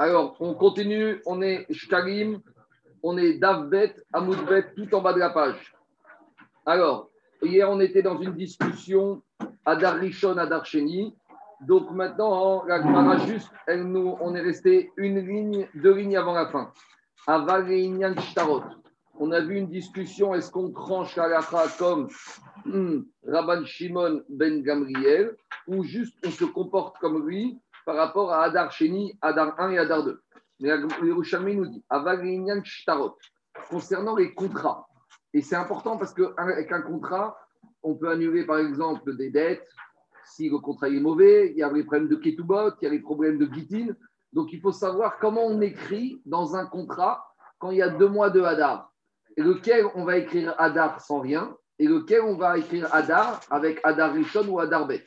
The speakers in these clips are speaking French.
Alors, on continue, on est Shkalim, on est Davbet, Amoudbet, tout en bas de la page. Alors, hier, on était dans une discussion Adar Rishon, Adar Sheni. Donc maintenant, la Gemara juste, on est resté une ligne, deux lignes avant la fin. Aval Shtarot. On a vu une discussion, est-ce qu'on tranche la comme hmm, Rabban Shimon ben Gamriel, ou juste on se comporte comme lui par rapport à Adar Sheni, Adar 1 et Adar 2. Mais Yerushalmi nous dit, Aval Shtarot, concernant les contrats. Et c'est important parce qu'avec un contrat, on peut annuler par exemple des dettes, si le contrat est mauvais, il y a les problèmes de ketubot, il y a les problèmes de gitin. Donc il faut savoir comment on écrit dans un contrat quand il y a deux mois de Hadar. Et lequel on va écrire Hadar sans rien, et lequel on va écrire Hadar avec Hadar Rishon ou Hadar Bet.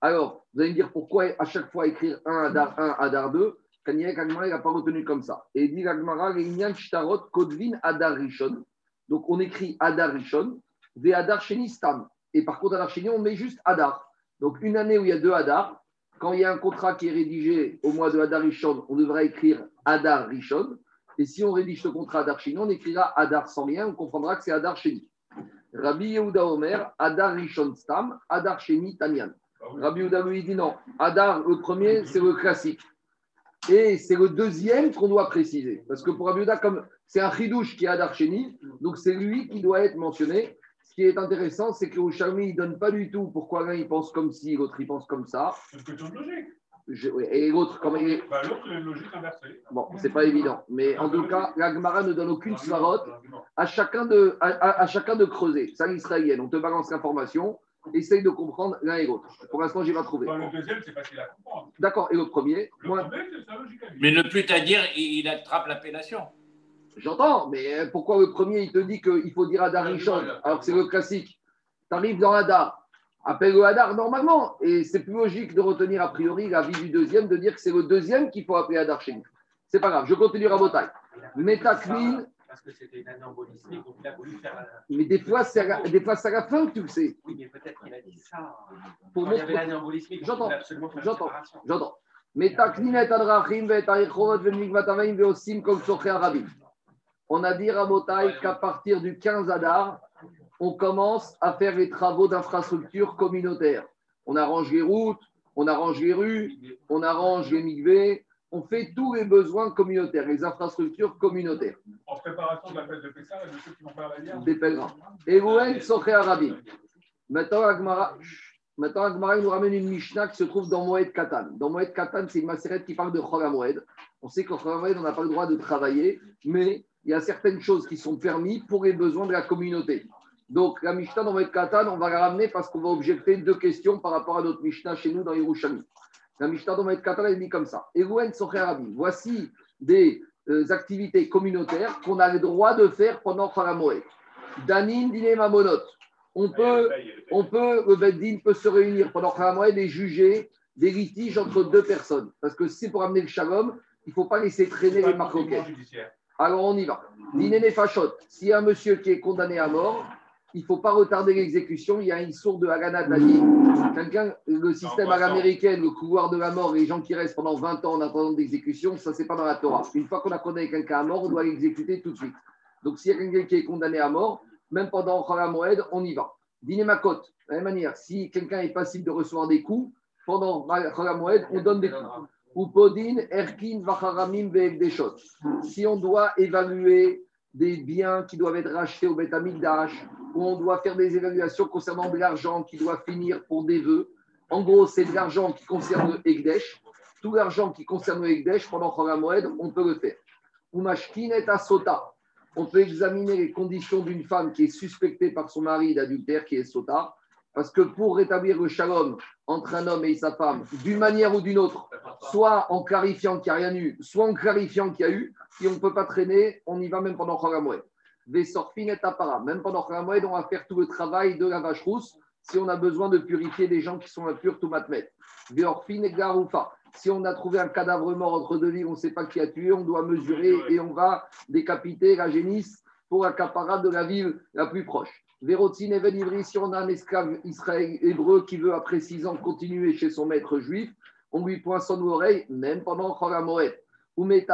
Alors, vous allez me dire pourquoi à chaque fois écrire un Hadar 1, Hadar 2 Kanyek Agmara n'a pas retenu comme ça. Et dit Agmara, Shtarot, Kodvin, Hadar Rishon. Donc on écrit Hadar Rishon, Ve Hadar Sheni Stam. Et par contre, Hadar Sheni, on met juste Hadar. Donc, une année où il y a deux Hadar, quand il y a un contrat qui est rédigé au mois de Hadar Rishon, on devra écrire Hadar Rishon. Et si on rédige ce contrat Hadar Sheni, on écrira Hadar sans rien, on comprendra que c'est Hadar Sheni. Rabbi Yehuda Omer, Hadar Rishon Stam, Hadar Sheni Tanyan. Rabbi Yehuda lui dit non. Hadar, le premier, c'est le classique. Et c'est le deuxième qu'on doit préciser. Parce que pour Rabbi Yehuda, comme c'est un chidouche qui est Hadar Sheni, donc c'est lui qui doit être mentionné qui est intéressant, c'est que Rouchalmi, il ne donne pas du tout pourquoi l'un il pense comme ci, l'autre il pense comme ça. C'est une question de logique. Je, et l'autre, comment il est? Bah, L'autre, il a une logique inversée. Bon, c'est pas évident. Mais en tout cas, la Gemara ne donne aucune svarote à chacun de, à, à, chacun de creuser. Ça, l'israélienne, on te balance l'information, essaye de comprendre l'un et l'autre. Pour l'instant, j'ai pas trouvé. Bah, le deuxième, c'est facile à comprendre. D'accord, et le premier Le moi, premier, c'est sa logique à lui. Mais ne plus à dire, il attrape l'appellation. J'entends, mais pourquoi le premier, il te dit qu'il faut dire Hadar Rishon, alors que c'est le classique? Tu arrives dans Hadar, appelle le Hadar normalement, et c'est plus logique de retenir a priori l'avis du deuxième, de dire que c'est le deuxième qu'il faut appeler Hadar chez nous. C'est pas grave, je continue à Botaï. Métakmin, Parce que c'était une année embolismique, donc il a voulu faire. la- mais des fois, c'est à, la- des fois, à la fin que tu le sais. Oui, mais peut-être qu'il a dit ça. Pour Quand il y avait l'année il J'entends, j'entends, j'entends. Métakmin et adrachim et arichot v'migvatavaim ve'osim kol soché arabim. On a dit à qu'à partir du 15 Adar, on commence à faire les travaux d'infrastructure communautaire. On arrange les routes, on arrange les rues, on arrange les migvés, on fait tous les besoins communautaires, les infrastructures communautaires, En préparation de la fête de Pessah et de ceux qui vont faire la bière. des pèlerins. Et Rouen Soché Arabim. Maintenant, Agmara, maintenant, Agmara il nous ramène une Mishnah qui se trouve dans Moed Katan. Dans Moed Katan, c'est une macérette qui parle de Chol Moed. On sait qu'en Chol Moed, on n'a pas le droit de travailler, mais il y a certaines choses qui sont permises pour les besoins de la communauté. Donc, la Mishnah dans Moed Katan, on va la ramener parce qu'on va objecter deux questions par rapport à notre Mishnah chez nous dans Yerushalmi. La Mishnah dans Katan, elle dit comme ça. Erouen Soché Arabim. Voici des euh, activités communautaires qu'on a le droit de faire pendant Chol Moed. Danin, Dine Mamonot. On peut on peut, le Beddin peut se réunir pendant Khamoued et juger des litiges entre deux personnes. Parce que si c'est pour amener le shalom, il ne faut pas laisser traîner les judiciaire. Alors on y va. L'inéné fachot. S'il y a un monsieur qui est condamné à mort, il ne faut pas retarder l'exécution. Il y a une sourde de Haganah Tani. Quelqu'un, le système à l'américaine, le couloir de la mort, les gens qui restent pendant 20 ans en attendant d'exécution, ça, c'est pas dans la Torah. Une fois qu'on a condamné quelqu'un à mort, on doit l'exécuter tout de suite. Donc s'il y a quelqu'un qui est condamné à mort, même pendant Chol Moed, on y va. Dîner Makot, de la même manière, si quelqu'un est passible de recevoir des coups, pendant Chol Moed, on donne des coups. Ou Podin, Erkin, Vacharamim, Ve'ekdeshot. Si on doit évaluer des biens qui doivent être rachetés au Beth Amikdash, ou on doit faire des évaluations concernant de l'argent qui doit finir pour des vœux, en gros, c'est de l'argent qui concerne le Ekdesh. Tout l'argent qui concerne le Ekdesh, pendant Moed, on peut le faire. Ou Mashkin et Asota. On peut examiner les conditions d'une femme qui est suspectée par son mari d'adultère, qui est Sota, parce que pour rétablir le shalom entre un homme et sa femme, d'une manière ou d'une autre, soit en clarifiant qu'il n'y a rien eu, soit en clarifiant qu'il y a eu, si on ne peut pas traîner, on y va même pendant Chogamoued. Vesorfin et Tapara. Même pendant Chogamoued, on va faire tout le travail de la vache rousse si on a besoin de purifier des gens qui sont impurs, tout matmet. Veorfin et Garoufa. Si on a trouvé un cadavre mort entre deux livres, on ne sait pas qui a tué, on doit mesurer et on va décapiter la génisse pour la capara de la ville la plus proche. Vérotzin et Venivri, si on a un esclave israélien hébreu qui veut après six ans continuer chez son maître juif, on lui poinçonne l'oreille, même pendant Chol Moed.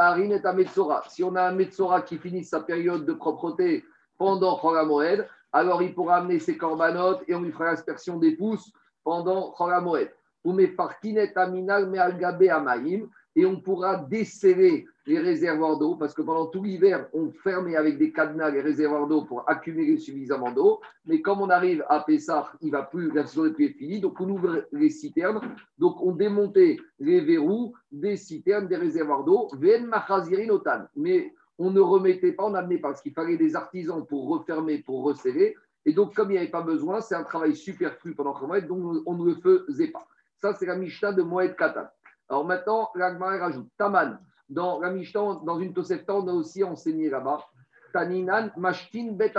Si on a un Metzora qui finit sa période de propreté pendant Cholamoed, alors il pourra amener ses corbanotes et on lui fera l'aspersion des pouces pendant Cholamoed. Ou Mealgabe Amaim, et on pourra desserrer les réservoirs d'eau, parce que pendant tout l'hiver, on fermait avec des cadenas les réservoirs d'eau pour accumuler suffisamment d'eau. Mais comme on arrive à Pessah, il va plus, la saison n'est plus finie, donc on ouvre les citernes. Donc on démontait les verrous des citernes, des réservoirs d'eau. Ven machazirin. Mais on ne remettait pas, on n'amenait pas, parce qu'il fallait des artisans pour refermer, pour resserrer. Et donc, comme il n'y avait pas besoin, c'est un travail superflu pendant mois, donc on ne le faisait pas. Ça, c'est la Mishnah de Moed Katan. Alors maintenant, l'Agmar rajoute Taman. Dans la Mishnah, dans une Tosefta, on a aussi enseigné là-bas Taninan Mashkin Bet.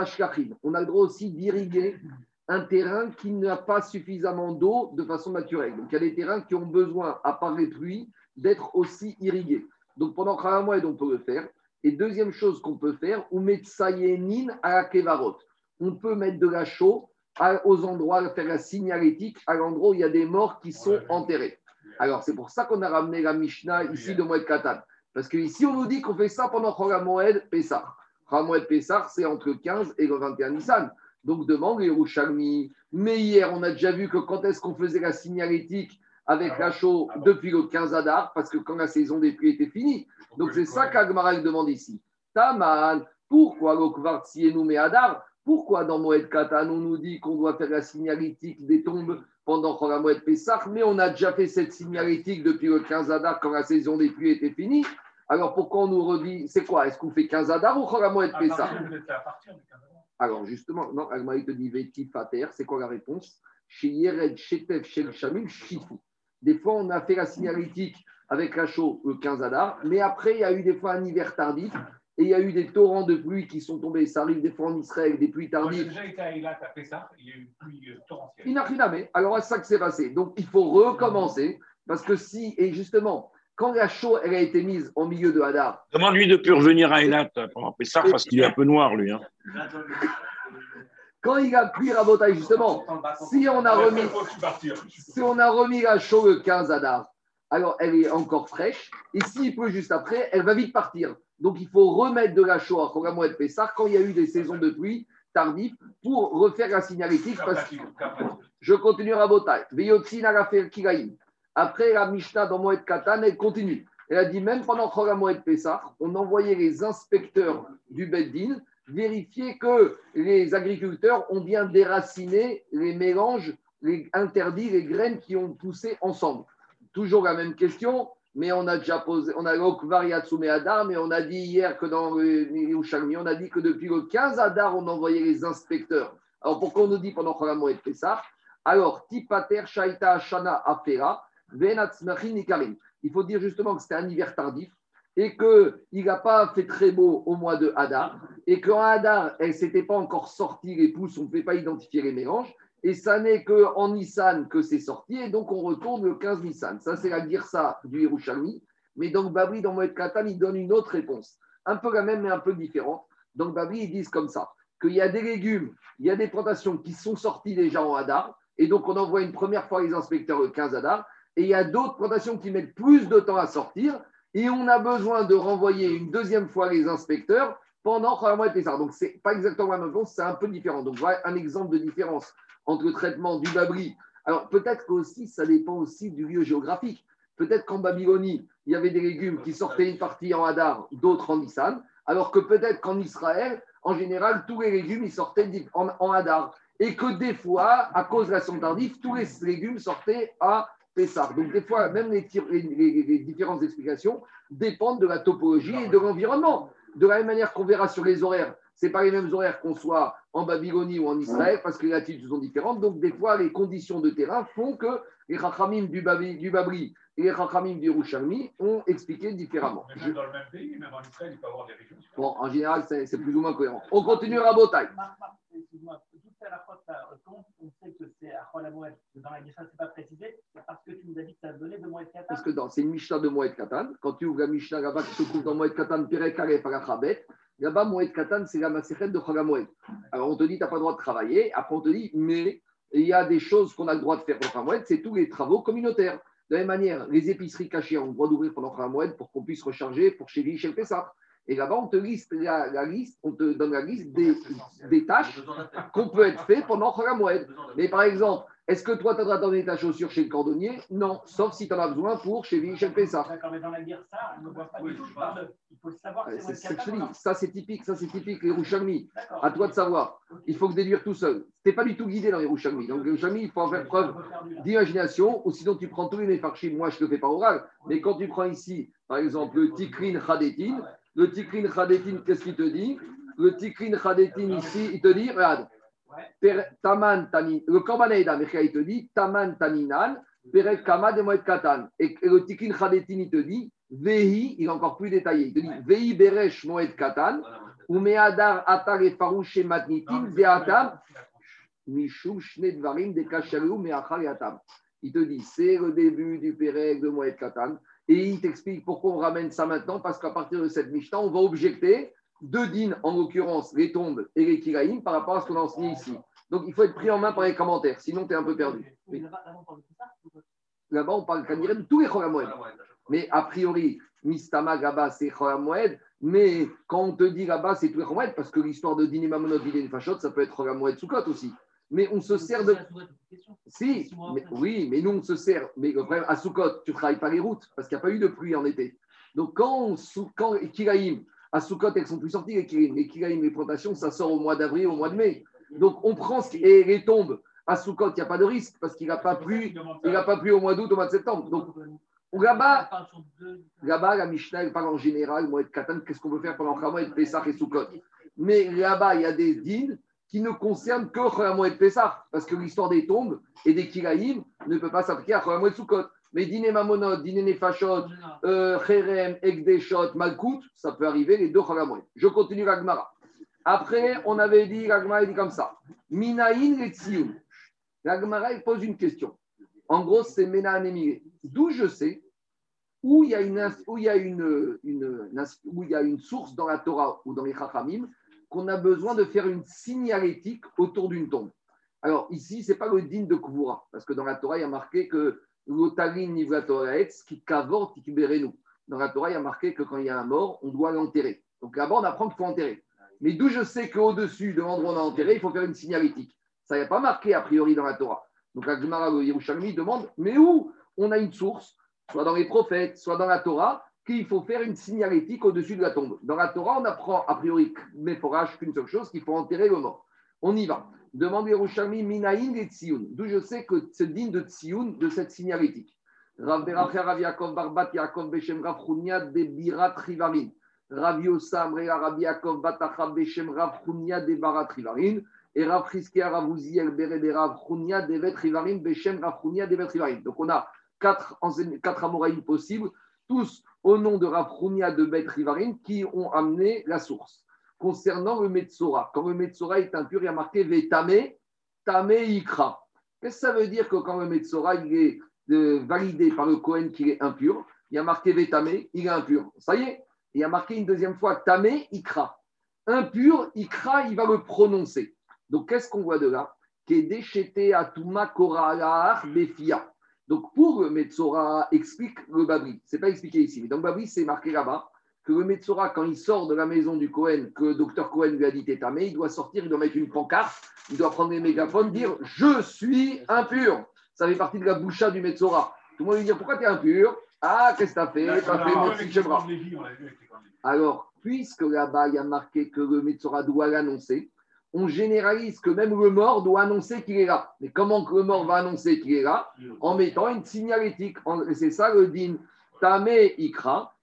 On a le droit aussi d'irriguer un terrain qui n'a pas suffisamment d'eau de façon naturelle. Donc il y a des terrains qui ont besoin, à part les pluies, d'être aussi irrigués. Donc pendant mois, on peut le faire. Et deuxième chose qu'on peut faire, ou Metsayenin à la Kevarot. On peut mettre de la chaux aux endroits, faire la signalétique à l'endroit où il y a des morts qui sont enterrés. Alors, c'est pour ça qu'on a ramené la Mishnah ici de Moed Katan. Parce qu'ici, on nous dit qu'on fait ça pendant Moed Pessah. Moed Pessah, c'est entre le 15 et le 21 Nissan. Donc, demande les Rouchalmi. Mais hier, on a déjà vu que quand est-ce qu'on faisait la signalétique avec la chaux depuis le 15 Adar, parce que quand la saison des pluies était finie. Donc, c'est ça qu'Agmaral demande ici. Taman, pourquoi le nous Adar? Pourquoi dans Moed Katan, on nous dit qu'on doit faire la signalétique des tombes pendant Cholamoued Pessah, mais on a déjà fait cette signalétique depuis le 15 Adar quand la saison des pluies était finie. Alors pourquoi on nous redit, c'est quoi? Est-ce qu'on fait 15 Adar ou Cholamoued Pessah? Alors justement, non, il te dit Veti Fater, c'est quoi la réponse? Chez Yered, Shetef, Shel Shamim, Shifu. Des fois, on a fait la signalétique avec la chaux le 15 Adar, mais après, il y a eu des fois un hiver tardif et il y a eu des torrents de pluie qui sont tombés. Ça arrive des fois en Israël, des pluies tardives. J'ai déjà été à Eilat, à Pessah, il y a eu une pluie euh, torrentielle. Inachiname. Alors, c'est ça que c'est passé. Donc, il faut recommencer. Parce que si, et justement, quand la chaux elle a été mise en milieu de Hadar. Demande-lui de plus revenir à Eilat pendant Pessah parce qu'il est un peu noir, lui. Hein. Quand il a pris Rabotaï, justement, si on a remis, si on a remis la chaux le 15 Hadar, alors elle est encore fraîche. Et s'il pleut juste après, elle va vite partir. Donc il faut remettre de la chaux à Chogamoued Pessah quand il y a eu des saisons de pluie tardives pour refaire la signalétique. Parce que je continue à Botaï. Après la Mishnah dans Moed Katan, elle continue. Elle a dit même pendant Chogamoued Pessah, on envoyait les inspecteurs du Beddin vérifier que les agriculteurs ont bien déraciné les mélanges, interdits, les graines qui ont poussé ensemble. Toujours la même question mais on a déjà posé, on a Adar, mais on a dit hier que dans le on a dit que depuis le 15 Adar, on envoyait les inspecteurs. Alors pourquoi on nous dit pendant Cholam et Pessah? Alors, Tipater, Shaita, Shana, Afera. Il faut dire justement que c'était un hiver tardif et qu'il n'a pas fait très beau au mois de Hadar, et qu'en Hadar, elle ne s'était pas encore sortie les pousses, on ne pouvait pas identifier les mélanges, et ça n'est qu'en Nissan que c'est sorti, et donc on retourne le 15 Nissan. Ça, c'est la Girsa du Yerushalmi. Mais donc Babri, dans Moed Katan, il donne une autre réponse, un peu la même, mais un peu différente. Donc Babri, ils disent comme ça qu'il y a des légumes, il y a des plantations qui sont sorties déjà en Hadar, et donc on envoie une première fois les inspecteurs le 15 Hadar, et il y a d'autres plantations qui mettent plus de temps à sortir, et on a besoin de renvoyer une deuxième fois les inspecteurs pendant de ça. Donc, ce n'est pas exactement la même réponse, c'est un peu différent. Donc, voilà un exemple de différence entre le traitement du Babri. Alors peut-être qu'aussi, ça dépend aussi du lieu géographique. Peut-être qu'en Babylonie, il y avait des légumes qui sortaient une partie en Hadar, d'autres en Nissan, alors que peut-être qu'en Israël, en général, tous les légumes, sortaient en, Hadar. Et que des fois, à cause de la saison tardive, tous les légumes sortaient à Pessah. Donc des fois, même les, les différentes explications dépendent de la topologie et de l'environnement. De la même manière qu'on verra sur les horaires, c'est pas les mêmes horaires qu'on soit en Babylonie ou en Israël, parce que les latitudes sont différentes. Donc, des fois, les conditions de terrain font que les Chachamim du, du Babri et les Chachamim du Rouchalmi ont expliqué différemment. même dans le même pays, même en Israël, il peut y avoir des régions Bon, en général, c'est plus ou moins cohérent. On continue à Botaï. Excuse-moi, à la fois, on sait que c'est à Cholamoued, dans la Mishnah, c'est pas précisé, parce que tu nous as dit que ça donnait de Moed Katan. Parce que c'est une Mishnah de Moed Katan. Quand tu ouvres la Mishnah là-bas qui se trouve dans Moed Katan, Perek Aref Arachabet, Là-bas, Moed Katan, c'est la Maserhet de Chagamoed. Alors on te dit, tu n'as pas le droit de travailler. Après, on te dit, mais il y a des choses qu'on a le droit de faire pour Chagamoed, c'est tous les travaux communautaires. De la même manière, les épiceries cachées ont le droit d'ouvrir pendant Khamoued pour qu'on puisse recharger pour chez lui, chez le Pessah. Et là-bas, on te liste la, liste, on te donne la liste des, des tâches qu'on peut être fait pendant Khamoued. Mais par exemple, est-ce que toi, tu as donné ta chaussure chez le cordonnier Non, sauf si tu en as besoin pour chez le Pessah. D'accord, mais dans la guerre, ça, on ne voit pas du tout. parle Il faut savoir c'est C'est moi ce que je te le dis. capable, Ça, c'est typique, ça, c'est typique, les Rouchalmi. D'accord. À toi de savoir. Il faut que déduire tout seul. Tu n'es pas du tout guidé dans les Rouchalmi. Donc, les Rouchalmi, il faut en faire preuve d'imagination, ou sinon tu prends tous les méfarchim. Moi, je ne le fais pas oral, mais quand tu prends ici, par exemple, le tikrin chadetin, le tikrin chadetin, qu'est-ce qu'il te dit? Le tikrin chadetin ici, il te dit, regarde, taman le korban il te dit, taman taninan, perek kama de moed katan. Et le tikrin chadetin, il te dit, vehi, il est encore plus détaillé, il te dit, vehi beresh moed katan, ou meadar atar et farouche matnitin, de atam, Mishum Shne Dvarim de Kashalou Meachal Yatam. Il te dit, c'est le début du Pérec de Moed Katan. Et il t'explique pourquoi on ramène ça maintenant, parce qu'à partir de cette Mishnah, on va objecter deux dînes, en l'occurrence les tombes et les kiraïm, par rapport à ce qu'on a enseigné ici. Donc il faut être pris en main par les commentaires, sinon tu es un peu perdu. Mais là-bas, on parle de tout ça Là-bas, on parle Kanirem de tous les Chol Moed. Mais a priori, Mistama là-bas, c'est Chol Moed. Mais quand on te dit là-bas, c'est tous les Chol Moed, parce que l'histoire de dîner Mamonot, dîner Fachot, ça peut être Chol Moed Soukot aussi. Mais on se sert de. Si, mais, oui, mais nous on se sert. Mais le problème, à Soukot, tu ne travailles pas les routes parce qu'il n'y a pas eu de pluie en été. Donc quand, on, quand Kiraïm, à Soukot, elles sont plus sorties, les Kiraïm. Les Kiraïm, les plantations, ça sort au mois d'avril, au mois de mai. Donc on prend. Et les tombes, à Soukot, il n'y a pas de risque parce qu'il n'a pas plu. Pas plu au mois d'août, au mois de septembre. Donc là-bas, là-bas, la Mishnah, elle parle en général, Moed Katan, qu'est-ce qu'on peut faire pendant Chamoed, Pessah et Soukot. Mais là-bas, il y a des dînes qui ne concernent que Cholamoued Pessah, parce que l'histoire des tombes et des Kiraïm ne peut pas s'appliquer à Cholamoued Soukot. Mais dîner Mamonot, dîner Nefashot, euh, Cherem, Ekdeshot, Malkout, ça peut arriver les deux Cholamoued. Je continue la Gemara. Après, on avait dit, la Gemara dit comme ça Minaïn et Tzioun. La Gemara elle pose une question. En gros, c'est Mena. D'où je sais où il y a une, où il y a une, où il y a une source dans la Torah ou dans les Chachamim qu'on a besoin de faire une signalétique autour d'une tombe. Alors ici, ce n'est pas le digne de Kvoura, parce que dans la Torah, il y a marqué que Dans la Torah, il y a marqué que quand il y a un mort, on doit l'enterrer. Donc là-bas, on apprend qu'il faut enterrer. Mais d'où je sais qu'au-dessus de l'endroit où on a enterré, il faut faire une signalétique. Ça n'est pas marqué a priori dans la Torah. Donc la Gemara Yerushalmi demande, mais où on a une source, soit dans les prophètes, soit dans la Torah, qu'il faut faire une signalétique au-dessus de la tombe. Dans la Torah, on apprend a priori, mais forage qu'une seule chose, qu'il faut enterrer le mort. On y va. Demande Yerushalmi Minaïn et Tsioun. D'où je sais que c'est digne de Tsioun, de cette signalétique. Rav Beracher, Rav Yaakov Barbat, Yaakov Beshem Rav Chunia, de Birat Rivarin. Rav Yossam, Rav Yaakov Batacha Beshem Rav Chunia, de Barat Rivarin. Et Rav Chizkia, Rav Uziel, Bere, de Rav Chunia, de Bet Rivarin, Beshem Rav Chunia, de Bet Rivarin. Donc on a quatre, quatre Amoraïm possibles, tous au nom de Rav Chunia de Bet Rivarin, qui ont amené la source. Concernant le Metzora, quand le Metzora est impur, il y a marqué Vetame, Tame Ikra. Qu'est-ce que ça veut dire que quand le Metzora il est euh, validé par le Kohen qu'il est impur, il y a marqué Vetame, il est impur. Ça y est, il y a marqué une deuxième fois Tame Ikra. Impur, Ikra, il va le prononcer. Donc qu'est-ce qu'on voit de là? Qui est décheté Atuma Koralahar Befia. Donc pour le Metzora, explique le Babri. C'est pas expliqué ici, mais dans le Babri, c'est marqué là-bas que le Metzora, quand il sort de la maison du Cohen, que le docteur Cohen lui a dit t'es tamé, il doit sortir, il doit mettre une pancarte, il doit prendre les mégaphones, dire je suis impur. Ça fait partie de la boucha du Metzora. Tout le monde lui dit pourquoi tu es impur? Ah, qu'est-ce que tu as fait Tu as fait. Alors, puisque là-bas, il y a marqué que le Metzora doit l'annoncer, on généralise que même le mort doit annoncer qu'il est là. Mais comment que le mort va annoncer qu'il est là? En mettant une signalétique. C'est ça le din Tamé Ikra,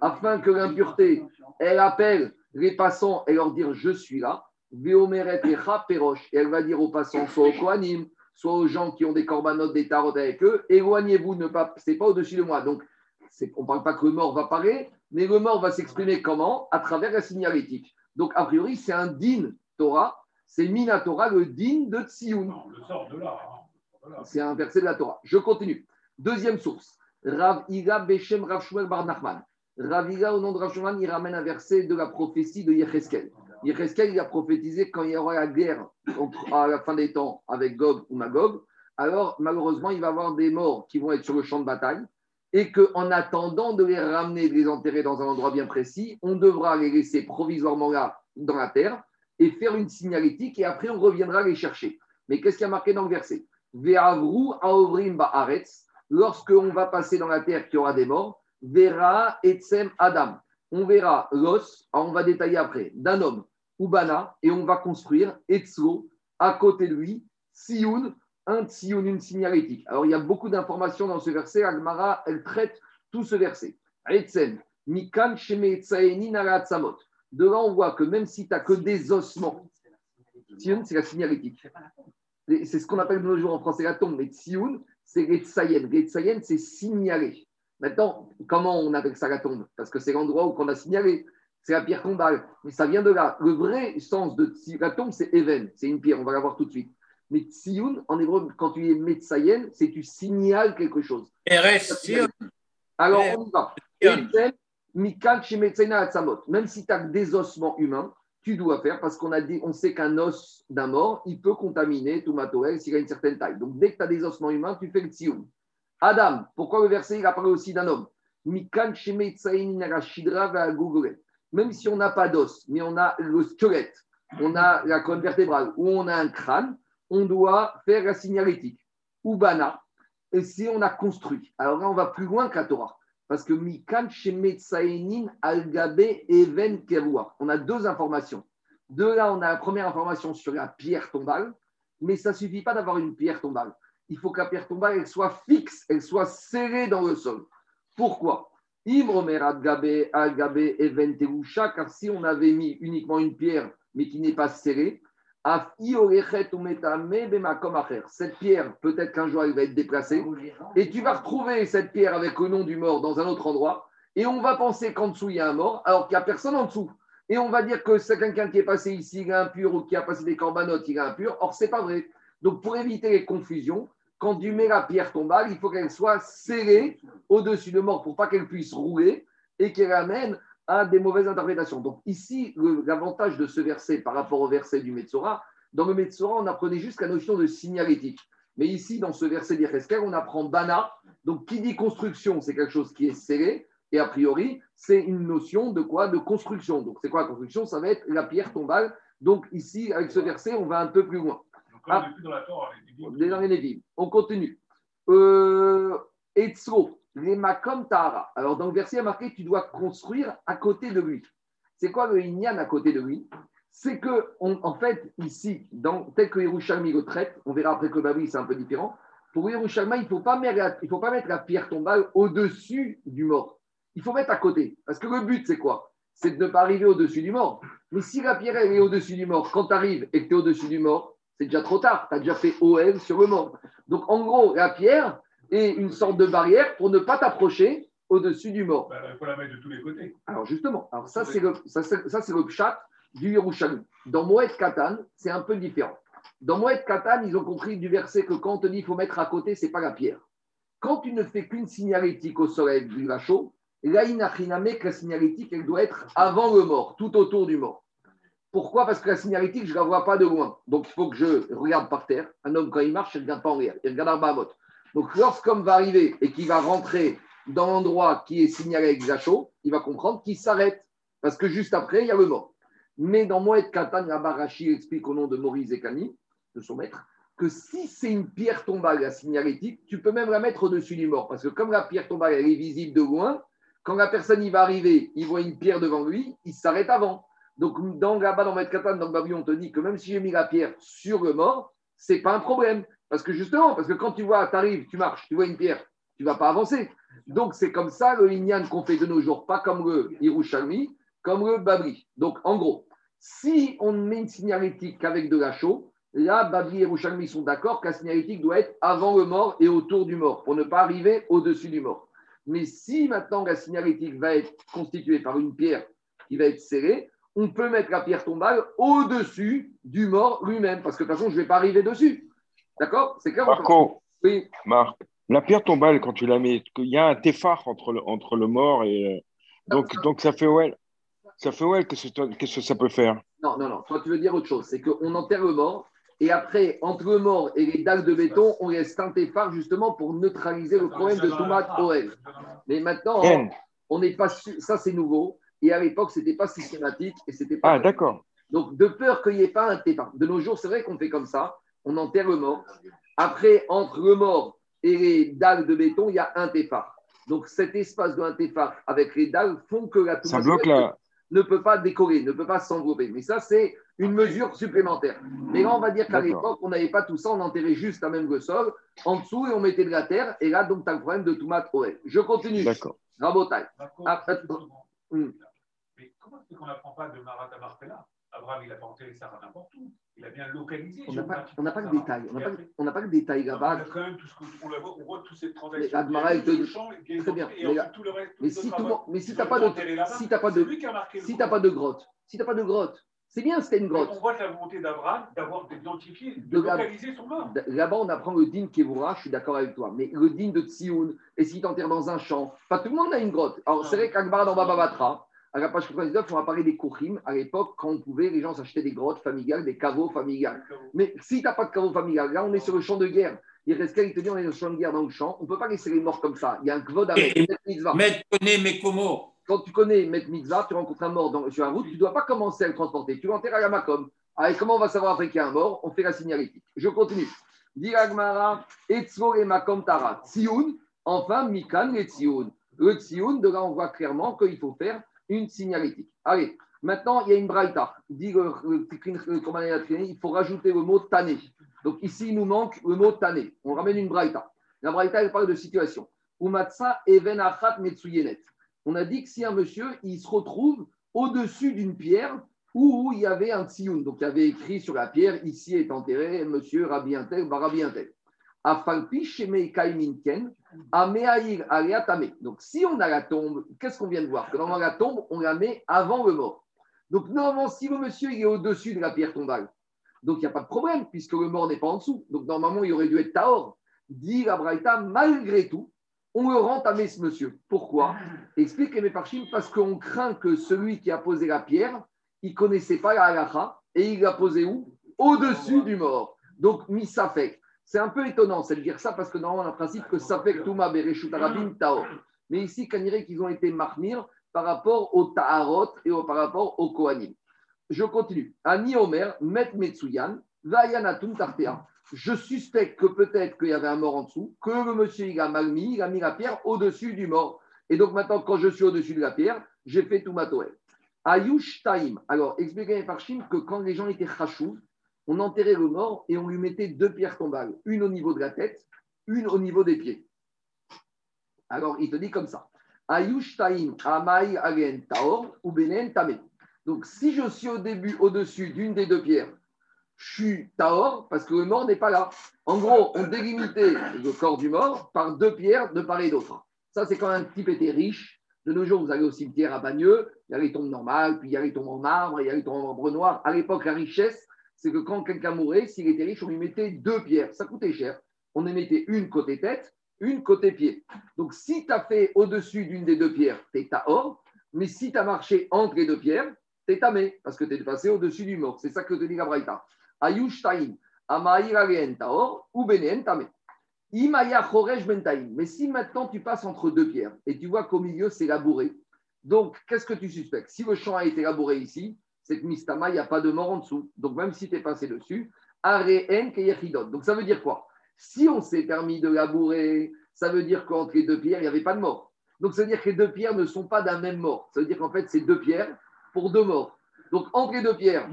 afin que l'impureté, elle appelle les passants et leur dire Je suis là. Et elle va dire aux passants, soit aux Kohanim, soit aux gens qui ont des corbanotes, des tarots avec eux, éloignez-vous, ne pas, c'est pas au-dessus de moi. Donc, c'est- on ne parle pas que le mort va parler, mais le mort va s'exprimer comment? À travers la signalétique. Donc, a priori, c'est un din Torah, c'est Mina Torah, le din de Tsioun. Hein. C'est un verset de la Torah. Je continue. Deuxième source. Rav Iga Beshem Rav Shmuel Bar Nachman. Rav Iga, au nom de Rav Shmuel, il ramène un verset de la prophétie de Yecheskel. Yecheskel, il a prophétisé quand il y aura la guerre à la fin des temps avec Gog ou Magog. alors malheureusement, il va y avoir des morts qui vont être sur le champ de bataille et qu'en attendant de les ramener, de les enterrer dans un endroit bien précis, on devra les laisser provisoirement là, dans la terre, et faire une signalétique, et après on reviendra les chercher. Mais qu'est-ce qui a marqué dans le verset? Ve'avru aovrim ba'aretz, lorsqu'on va passer dans la terre qui aura des morts, vera etzem adam. On verra l'os, on va détailler après, d'un homme, Ubana, et on va construire etzlo, à côté de lui, sioun, un tsioun, une signalétique. Alors il y a beaucoup d'informations dans ce verset, Agmara, elle traite tout ce verset. Etzem, mikan sheme. De là, on voit que même si tu n'as que des ossements, tsioun, c'est la signalétique. C'est ce qu'on appelle de nos jours en français la tombe, mais tsioun, c'est les tsayen. Les tsayen, c'est signaler. Maintenant, comment on appelle ça la tombe? Parce que c'est l'endroit où on a signalé. C'est la pierre tombale. Mais ça vient de là. Le vrai sens de la tombe, c'est even. C'est une pierre. On va la voir tout de suite. Mais tsioun, en hébreu, quand tu es metsayen, c'est tu signales quelque chose. Alors, on y va. Même si tu as des ossements humains, tu dois faire parce qu'on a dit, on sait qu'un os d'un mort, il peut contaminer tout matoel s'il a une certaine taille. Donc, dès que tu as des ossements humains, tu fais le tsioun. Adam, pourquoi le verset il apparaît aussi d'un homme? Même si on n'a pas d'os, mais on a le squelette, on a la colonne vertébrale ou on a un crâne, on doit faire la signalétique. Ubana, et si on a construit. Alors là, on va plus loin que la Torah. Parce que Mikan Algabe Even Kerua. On a deux informations. De là, on a la première information sur la pierre tombale, mais ça ne suffit pas d'avoir une pierre tombale. Il faut que la pierre tombale elle soit fixe, elle soit serrée dans le sol. Pourquoi? Algabe Algabe Even car si on avait mis uniquement une pierre, mais qui n'est pas serrée, Cette pierre, peut-être qu'un jour elle va être déplacée, et tu vas retrouver cette pierre avec le nom du mort dans un autre endroit, et on va penser qu'en dessous il y a un mort, alors qu'il n'y a personne en dessous. Et on va dire que c'est quelqu'un qui est passé ici, il est impur, ou qui a passé des corbanotes, il est impur. Or, c'est pas vrai. Donc, pour éviter les confusions, quand tu mets la pierre tombale, il faut qu'elle soit serrée au-dessus de mort pour pas qu'elle puisse rouler et qu'elle amène à des mauvaises interprétations. Donc, ici, l'avantage de ce verset par rapport au verset du Metzora, dans le Metzora, on apprenait juste la notion de signalétique. Mais ici, dans ce verset d'Yecheskel, on apprend Bana. Donc, qui dit construction, c'est quelque chose qui est serré. Et a priori, c'est une notion de quoi? De construction. Donc, c'est quoi la construction? Ça va être la pierre tombale. Donc, ici, avec ce verset, on va un peu plus loin. Donc là, on n'est plus dans la Torah. les. On continue. Euh, Etzro, les makom tahara. Alors, dans le verset, il y a marqué tu dois construire à côté de lui. C'est quoi le Inyan à côté de lui? C'est que, on- en fait, ici, dans, tel que Yerushalmi le traite, on verra après que Babri, c'est un peu différent. Pour Yerushalmi, il ne faut, pas mettre faut pas mettre la pierre tombale au-dessus du mort. Il faut mettre à côté. Parce que le but, c'est quoi? C'est de ne pas arriver au-dessus du mort. Mais si la pierre elle est au-dessus du mort, quand tu arrives et que tu es au-dessus du mort, c'est déjà trop tard. Tu as déjà fait OL sur le mort. Donc, en gros, la pierre est une sorte de barrière pour ne pas t'approcher au-dessus du mort. Bah, Il faut la mettre de tous les côtés. Alors, justement, alors ça, c'est le, ça, c'est- le pshat du Yerushalmi. Dans Moed Katan, c'est un peu différent. Dans Moed Katan, ils ont compris du verset que quand on te dit qu'il faut mettre à côté, c'est pas la pierre. Quand tu ne fais qu'une signalétique au soleil du chaud, inachiname que la signalétique, elle doit être avant le mort, tout autour du mort. Pourquoi? Parce que la signalétique, je ne la vois pas de loin. Donc, il faut que je regarde par terre. Un homme, quand il marche, il ne regarde pas en l'air. Il regarde Arbaamot. Donc, lorsqu'homme va arriver et qu'il va rentrer dans l'endroit qui est signalé avec Zacho, il va comprendre qu'il s'arrête. Parce que juste après, il y a le mort. Mais dans Moed Katan, la explique au nom de Maurice Zekani, de son maître, que si c'est une pierre tombale, la signalétique, tu peux même la mettre au-dessus du mort. Parce que comme la pierre tombale, est visible de loin, quand la personne y va arriver, il voit une pierre devant lui, il s'arrête avant. Donc, dans, là-bas, dans Moed Katan, dans Babi, on te dit que même si j'ai mis la pierre sur le mort, c'est pas un problème. Parce que justement, parce que quand tu vois, tu arrives, tu marches, tu vois une pierre, tu vas pas avancer. Donc, c'est comme ça le Inyan qu'on fait de nos jours, pas comme le Yerushalmi, comme le Babri. Donc, en gros, si on met une signalétique avec de la chaux, là, Babri et Yerushalmi sont d'accord que signalétique doit être avant le mort et autour du mort, pour ne pas arriver au-dessus du mort. Mais si maintenant la signalétique va être constituée par une pierre qui va être serrée, on peut mettre la pierre tombale au-dessus du mort lui-même, parce que de toute façon, je ne vais pas arriver dessus. D'accord? C'est clair Marco, Oui. Marc, la pierre tombale, quand tu la mets, il y a un téphare entre le, entre le mort et. euh, donc, donc ça fait ouais. Ça fait ouais, qu'est-ce que ça peut faire Non, non, non. Toi, tu veux dire autre chose. C'est qu'on enterre le mort Et après, entre le mort et les dalles de béton, on laisse un téphar justement pour neutraliser le problème de Toumat Oel. Mais maintenant, on n'est pas ça c'est nouveau. Et à l'époque, ce n'était pas systématique et c'était pas. Ah, d'accord. Donc, de peur qu'il n'y ait pas un téphar. De nos jours, c'est vrai qu'on fait comme ça. On enterre le mort. Après, entre le mort et les dalles de béton, il y a un téphar. Donc, cet espace de un téphar avec les dalles font que la Oel la. ne peut pas décoller, ne peut pas s'envelopper. Mais ça, c'est une mesure supplémentaire. Mais là, on va dire qu'à l'époque, on n'avait pas tout ça, on enterrait juste à même le sol, en dessous, et on mettait de la terre. Et là, donc, tu as le problème de Toumat Oel. Je continue. D'accord. Rabotai. D'accord. Ah. Hum. Mais comment c'est qu'on n'apprend pas de Marat à Marpella Abraham, il n'a pas enterré Sarah n'importe où. Il a bien localisé. On n'a pas, n'a pas le détail. On n'a pas, pas le détail On là-bas. quand même tout ce qu'on on voit, on voit toutes ces transactions. Mais dit- Champ, et Très bien, Et mais là- tout le reste. Mais si, mais tu n'as pas de, si t'as pas de, si t'as pas de grotte, si t'as pas de grotte, c'est bien, c'était une Mais grotte. On voit la volonté d'Abraham d'avoir d'identifier, De de localiser son mort. Là-bas, on apprend le din Kevura, je suis d'accord avec toi. Mais le din de Tsioun, et si tu enterres dans un champ, pas tout le monde a une grotte. Alors, c'est vrai qu'Akbar dans Baba Batra, à la page 99, on va parler des Kouchim. À l'époque, quand on pouvait, les gens s'achetaient des grottes familiales, des caveaux familiales. Mais si tu n'as pas de caveau familial, là, on est sur le champ de guerre. Il reste il te dit, on est sur le champ de guerre dans le champ. On ne peut pas laisser les morts comme ça. Il y a un kvod avec. Mais connais mes Quand tu connais Met mitzvah, tu rencontres un mort dans- sur la route, tu ne dois pas commencer à le transporter. Tu l'enterres à la Macom. Allez, comment on va savoir après qu'il y a un mort? On fait la signalétique. Je continue. Diragmara, Etzro et Makom Tara. Tsioun, enfin, Mikan et Tsioun. Le Tsioun, de là, on voit clairement qu'il faut faire une signalétique. Allez, maintenant, il y a une braïta. Dit le, le, il faut rajouter le mot tané. Donc ici, il nous manque le mot tané. On ramène une braïta. La braïta, elle parle de situation. On a dit que si un monsieur, il se retrouve au-dessus d'une pierre où il y avait un tsioun. Donc il y avait écrit sur la pierre, ici est enterré monsieur Rabbi Intel, Rabbi Intel. Donc si on a la tombe, qu'est-ce qu'on vient de voir? Que normalement la tombe, on la met avant le mort. Donc normalement, si le monsieur est au-dessus de la pierre tombale, donc il n'y a pas de problème puisque le mort n'est pas en dessous. Donc normalement, il aurait dû être Taor. Dit la Braïta, malgré tout, on le rend à ce monsieur. Pourquoi? Explique les Méparchim, parce qu'on craint que celui qui a posé la pierre, il ne connaissait pas la halacha et il l'a posé où? Au-dessus du mort. Donc, misafek. C'est un peu étonnant, c'est de dire ça, parce que normalement, on a principe que safek touma bereshut arabim taor. Mais ici, Kaniré, qu'ils ont été marmir par rapport au taharot et par rapport au kohanim. Je continue. Ani Omer, Met Metsuyan, Vayanatum Tartea. Je suspecte que peut-être qu'il y avait un mort en dessous, que le monsieur il a mal mis, il a mis la pierre au-dessus du mort. Et donc maintenant, quand je suis au-dessus de la pierre, j'ai fait tout ma. Ayush Taim. Alors, expliquez par Chim que quand les gens étaient chachou, on enterrait le mort et on lui mettait deux pierres tombales, une au niveau de la tête, une au niveau des pieds. Alors, il te dit comme ça. Amai Agen Taor, ou Benen. Donc, si je suis au début, au-dessus d'une des deux pierres, je suis Taor parce que le mort n'est pas là. En gros, on délimitait le corps du mort par deux pierres de part et d'autre. Ça, c'est quand un type était riche. De nos jours, vous allez au cimetière à Bagneux, il y a les tombes normales, puis il y a les tombes en marbre, il y a les tombes en marbre noir. À l'époque, la richesse, c'est que quand quelqu'un mourait, s'il était riche, on lui mettait deux pierres. Ça coûtait cher. On en mettait une côté tête, une côté pied. Donc, si tu as fait au-dessus d'une des deux pierres, tu es Taor. Mais si tu as marché entre les deux pierres, tu es Tamé, parce que tu es passé au-dessus du mort. C'est ça que te dit la Braïta. Ayush Taim, Amaïr Agen Taor, ou Benen Tamé. Imaya Choresh Bentaim. Mais si maintenant tu passes entre deux pierres et tu vois qu'au milieu c'est labouré, donc qu'est-ce que tu suspectes? Si le champ a été labouré ici, c'est que Mistama, il n'y a pas de mort en dessous. Donc même si tu es passé dessus. Donc ça veut dire quoi? Si on s'est permis de labourer, ça veut dire qu'entre les deux pierres, il n'y avait pas de mort. Donc ça veut dire que les deux pierres ne sont pas d'un même mort. Ça veut dire qu'en fait, c'est deux pierres pour deux morts. Donc entre les deux pierres,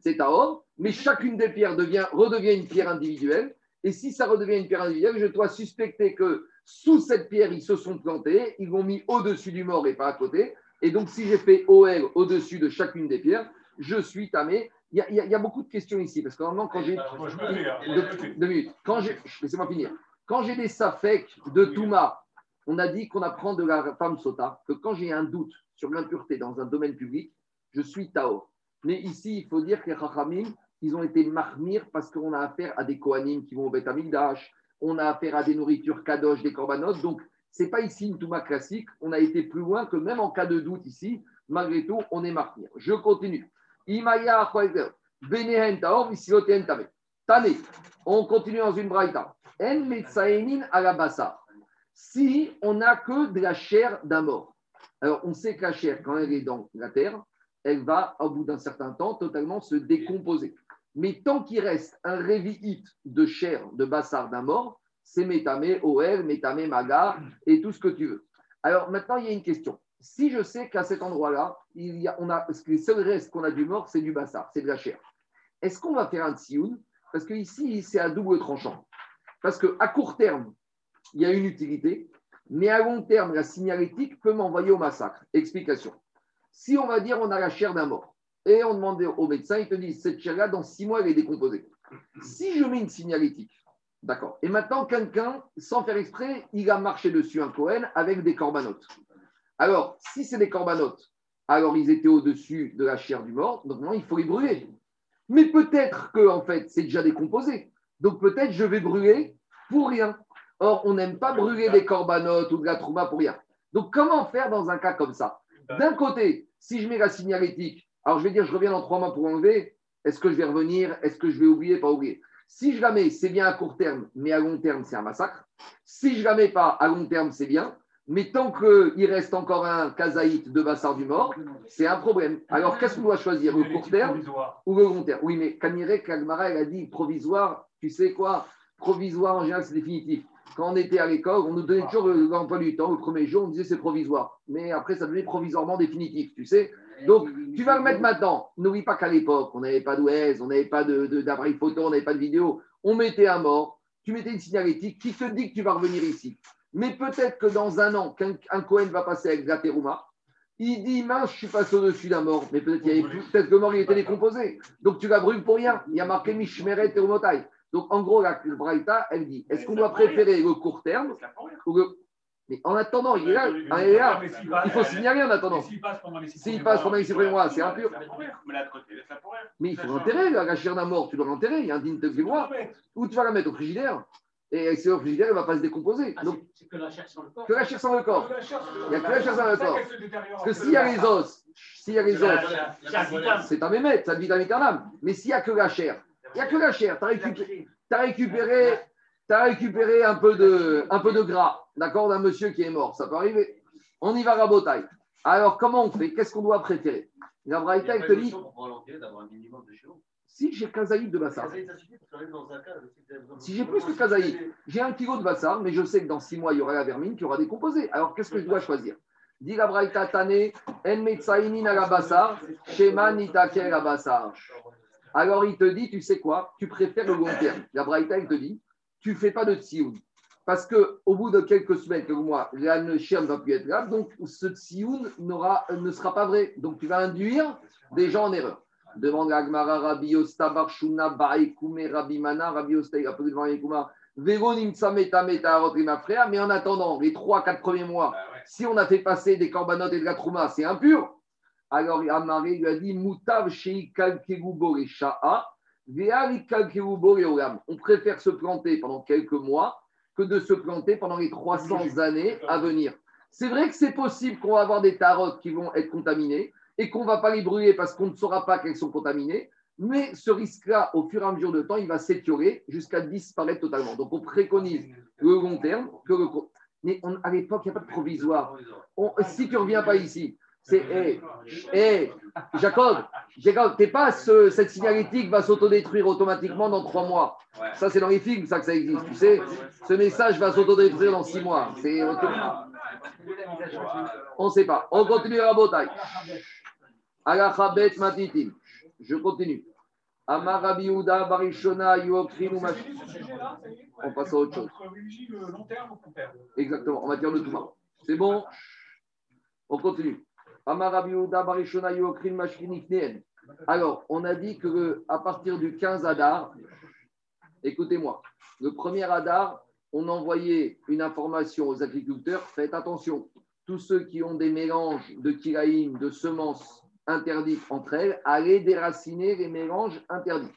c'est Taor, mais chacune des pierres devient, redevient une pierre individuelle. Et si ça redevient une pierre individuelle, je dois suspecter que sous cette pierre, ils se sont plantés, ils l'ont mis au-dessus du mort et pas à côté. Et donc, si j'ai fait OL au-dessus de chacune des pierres, je suis tamé. Il y, a, y y beaucoup de questions ici, parce que normalement, quand j'ai. Hein. Deux, minutes. Quand j'ai, laissez-moi finir. Quand j'ai des safek de Touma, on a dit qu'on apprend de la femme sota que quand j'ai un doute sur l'impureté dans un domaine public, je suis Tao. Mais ici, il faut dire que les Chachamim, ils ont été marmir parce qu'on a affaire à des Kohanim qui vont au Beth Amikdash, on a affaire à des nourritures kadosh, des korbanot. Donc, c'est pas ici une Touma classique. On a été plus loin que même en cas de doute ici, malgré tout, on est marmir. Je continue. Tane, on continue dans une braïta. En metsaenin à la bassa. Si on n'a que de la chair d'un mort. Alors, on sait que la chair, quand elle est dans la terre, elle va, au bout d'un certain temps, totalement se décomposer. Mais tant qu'il reste un révit de chair, de bassard d'un mort, c'est métamé, OL, métamé, maga et tout ce que tu veux. Alors maintenant, il y a une question. Si je sais qu'à cet endroit-là, il y a, on a, les seuls restes qu'on a du mort, c'est du bassard, c'est de la chair. Est-ce qu'on va faire un tsioun? Parce qu'ici, c'est à double tranchant. Parce qu'à court terme, il y a une utilité, mais à long terme, la signalétique peut m'envoyer au massacre. Explication. Si on va dire on a la chair d'un mort, et on demande au médecin, il te dit cette chair-là, dans six mois, elle est décomposée. Si je mets une signalétique, d'accord, et maintenant quelqu'un, sans faire exprès, il a marché dessus un Cohen avec des corbanotes. Alors, si c'est des corbanotes, alors ils étaient au-dessus de la chair du mort, donc maintenant il faut les brûler. Mais peut-être que, en fait, c'est déjà décomposé. Donc peut-être je vais brûler pour rien. Or, on n'aime pas brûler des corbanotes ou de la trouma pour rien. Donc, comment faire dans un cas comme ça? D'un côté, si je mets la signalétique, alors je vais dire, je reviens dans trois mois pour enlever, est-ce que je vais revenir? Est-ce que je vais oublier? Pas oublier. Si mets, c'est bien à court terme, mais à long terme, c'est un massacre. Si mets pas, à long terme, c'est bien. Mais tant qu'il reste encore un kazaït de Bassard du mort, c'est un problème. Alors, qu'est-ce qu'on doit choisir Le court terme ou le long terme? Oui, mais Kanirek, Kagmara, elle a dit provisoire, tu sais quoi? Provisoire, en général, c'est définitif. Quand on était à l'école, on nous donnait toujours l'emploi du temps. Le premier jour, on disait c'est provisoire. Mais après, ça devenait provisoirement définitif, tu sais donc, tu vas le mettre maintenant. N'oublie pas qu'à l'époque, on n'avait pas d'OS, on n'avait pas d'appareil photo, on n'avait pas de vidéo. On mettait un mort, tu mettais une signalétique qui te dit que tu vas revenir ici. Mais peut-être que dans un an, qu'un Cohen va passer avec la terouma, il dit mince, je suis passé au-dessus d'un mort, mais peut-être qu'il y avait plus, peut-être que le mort il était décomposé. Donc tu la brûles pour rien. Il y a marqué Mishmeret Terumotai. Donc en gros, la Braïta, elle dit est-ce qu'on doit préférer le court terme ou le, mais en attendant, il est là. Il, est là. il faut signaler en attendant. S'il passe pendant les six premiers mois, c'est impur. Mais il faut l'enterrer, la chair d'un mort, tu dois l'enterrer. Il y a un digne de voir. Ou tu vas la mettre au frigidaire? Et si au frigidaire, elle ne va pas se décomposer. Donc, c'est que la chair sans le corps. Que la chair sans le corps. Il n'y a que la chair sans le corps. Parce que s'il y a les os, s'il y a les os, c'est un mémètre, ça devient un âme. Mais s'il n'y a que la chair, il n'y a que la chair. Tu as récupéré, un peu de gras, d'accord, d'un monsieur qui est mort. Ça peut arriver. On y va rabotaille. Alors, comment on fait? Qu'est-ce qu'on doit préférer? La Braïta, te dit. Si j'ai kazaïd de bassar. Si j'ai plus que kazaïd, j'ai un kilo de bassar, mais je sais que dans six mois, il y aura la vermine qui aura décomposé. Alors, qu'est-ce que je dois choisir? Dit la Braïta Tane, En Metsaïnin la bassar, Shema Nitaker la bassar. Alors, il te dit, tu sais quoi? Tu préfères le long terme. La Braïta, il te dit, tu ne fais pas de tsioun. Parce qu'au bout de quelques semaines, quelques mois, la chien ne va plus être là, donc ce tsioun ne sera pas vrai. Donc tu vas induire des gens en erreur. Demande la Gmara, Rabbi Osta, Barshuna, Baekume, Rabbi Mana, Rabbi Osta, il a posé devant Baekuma, mais en attendant, les 3-4 premiers mois, si on a fait passer des corbanotes et de la trouma, c'est impur. Alors Amaré lui a dit Moutav Sheikal Kegubo et Sha'a, on préfère se planter pendant quelques mois que de se planter pendant les 300 années à venir. C'est vrai que c'est possible qu'on va avoir des tarottes qui vont être contaminées et qu'on ne va pas les brûler parce qu'on ne saura pas qu'elles sont contaminées, mais ce risque-là, au fur et à mesure de temps, il va s'étiorer jusqu'à disparaître totalement. Donc on préconise le long terme que le... Mais à l'époque, il n'y a pas de provisoire. si tu ne reviens pas ici, c'est hé, hé, Jacob, Jacob, t'es pas cette signalétique va s'autodétruire automatiquement dans trois mois. Ça, c'est dans les films, ça que ça existe. Tu sais, ce message va s'autodétruire dans six mois. C'est On ne sait pas. On continue à Botaï. Alachabet matitim. Je continue. Amarabi Uda Barishona Yokrinu On passe à autre chose. Exactement, en matière de tout C'est bon? On continue. Alors, on a dit que à partir du 15 Adar, écoutez-moi, le premier Adar, on envoyait une information aux agriculteurs faites attention, tous ceux qui ont des mélanges de kiraïm, de semences interdites entre elles, allez déraciner les mélanges interdits.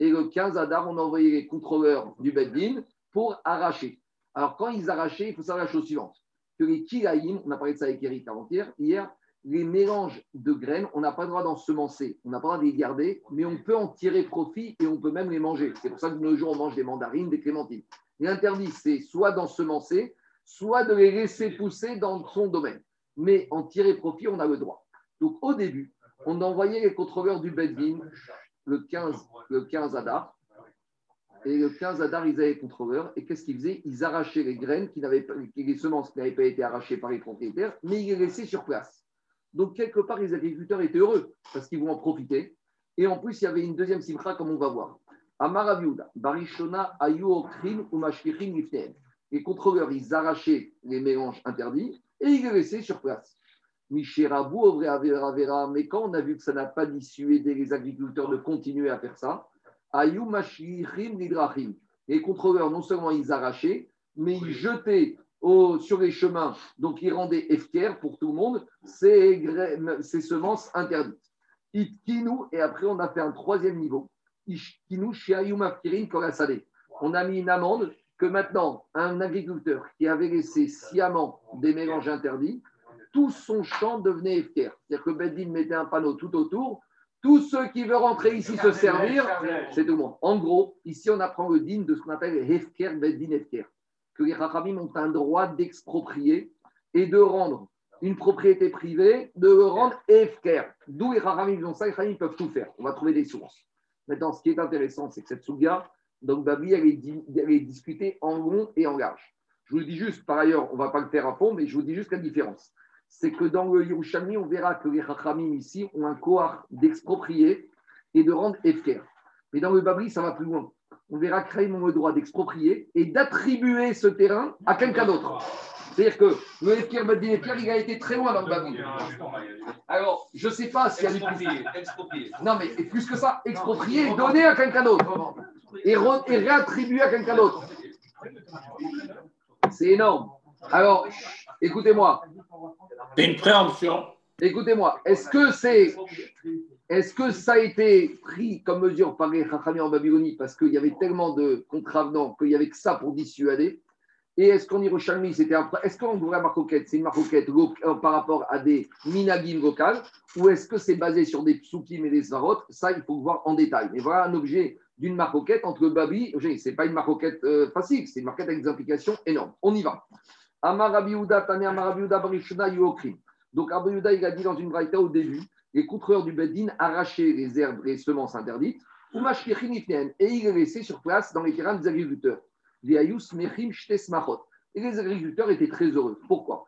Et le 15 Adar, on envoyait les contrôleurs du Beddin pour arracher. Alors, quand ils arrachaient, il faut savoir la chose suivante que les kiraïm, on a parlé de ça avec Eric avant-hier, hier, les mélanges de graines, on n'a pas le droit d'en semencer, on n'a pas le droit de les garder, mais on peut en tirer profit et on peut même les manger. C'est pour ça que nos jours, on mange des mandarines, des clémentines. L'interdit, c'est soit d'en semencer, soit de les laisser pousser dans son domaine. Mais en tirer profit, on a le droit. Donc au début, on envoyait les contrôleurs du Bedvin le 15, le 15 Adar. Et le 15 Adar, ils avaient les contrôleurs. Et qu'est-ce qu'ils faisaient? Ils arrachaient les graines, qui n'avaient les semences qui n'avaient pas été arrachées par les propriétaires, mais ils les laissaient sur place. Donc, quelque part, les agriculteurs étaient heureux parce qu'ils vont en profiter. Et en plus, il y avait une deuxième simcha, comme on va voir. Amar Barishona, Ayu, Mashkirim, Lifteen. Les contrôleurs, ils arrachaient les mélanges interdits et ils les laissaient sur place. Michérabu, Ovre, Avera, Avera. Mais quand on a vu que ça n'a pas dissuadé les agriculteurs de continuer à faire ça, Ayu, Lidrachim. Les contrôleurs, non seulement ils arrachaient, mais ils jetaient au- sur les chemins, donc ils rendaient efker pour tout le monde, ces, graines- ces semences interdites. Itkinu, et après on a fait un troisième niveau. Korasade. On a mis une amende que maintenant, un agriculteur qui avait laissé sciemment des mélanges interdits, tout son champ devenait efker. C'est-à-dire que Beddin mettait un panneau tout autour. Tous ceux qui veulent rentrer ici se servir, c'est tout le monde. En gros, ici, on apprend le din de ce qu'on appelle Hefker, Beddin, Hefker. Que les Rachamim ont un droit d'exproprier et de rendre une propriété privée, de le rendre Hefker. D'où les Rachamim ont ça, les Rachamim peuvent tout faire. On va trouver des sources. Maintenant, ce qui est intéressant, c'est que cette Souga, donc Babi, elle est, elle est discutée en long et en large. Je vous le dis juste, par ailleurs, on ne va pas le faire à fond, mais je vous dis juste la différence. C'est que dans le Yerushalmi, on verra que les Rachamim ici ont un cohort d'exproprier et de rendre Efker. Mais dans le Babri, ça va plus loin. On verra que Kraïm ont le droit d'exproprier et d'attribuer ce terrain à quelqu'un d'autre. C'est-à-dire que le Efker Badin il a été très loin dans le Babri. Alors, je ne sais pas s'il y a Exproprié, non, mais et plus que ça, exproprier et donner à quelqu'un d'autre. Et, re- et réattribuer à quelqu'un d'autre. C'est énorme. Alors, écoutez-moi, C'est une préemption. écoutez-moi. Est-ce que c'est, est-ce que ça a été pris comme mesure par les Chachamim en Babylonie parce qu'il y avait tellement de contravenants qu'il n'y avait que ça pour dissuader? Et est-ce qu'en Yerushalmi, c'était un, est-ce qu'en vraie marcoquette, c'est une marcoquette euh, par rapport à des minagim locales ou est-ce que c'est basé sur des psukim et des svarot Ça, il faut voir en détail. Mais voilà un objet d'une marcoquette entre Babi, ce n'est pas une marcoquette euh, facile, c'est une marcoquette avec des implications énormes. On y va. Amar Rabbi Yehuda, Tane Amar Rabbi Yehuda, Barishona, Yuokrim. Donc Yehuda, il a dit dans une braïta au début, les contrôleurs du Bedin arrachaient les herbes, les semences interdites, ou et ils les laissaient sur place dans les terrains des agriculteurs. Et les agriculteurs étaient très heureux. Pourquoi?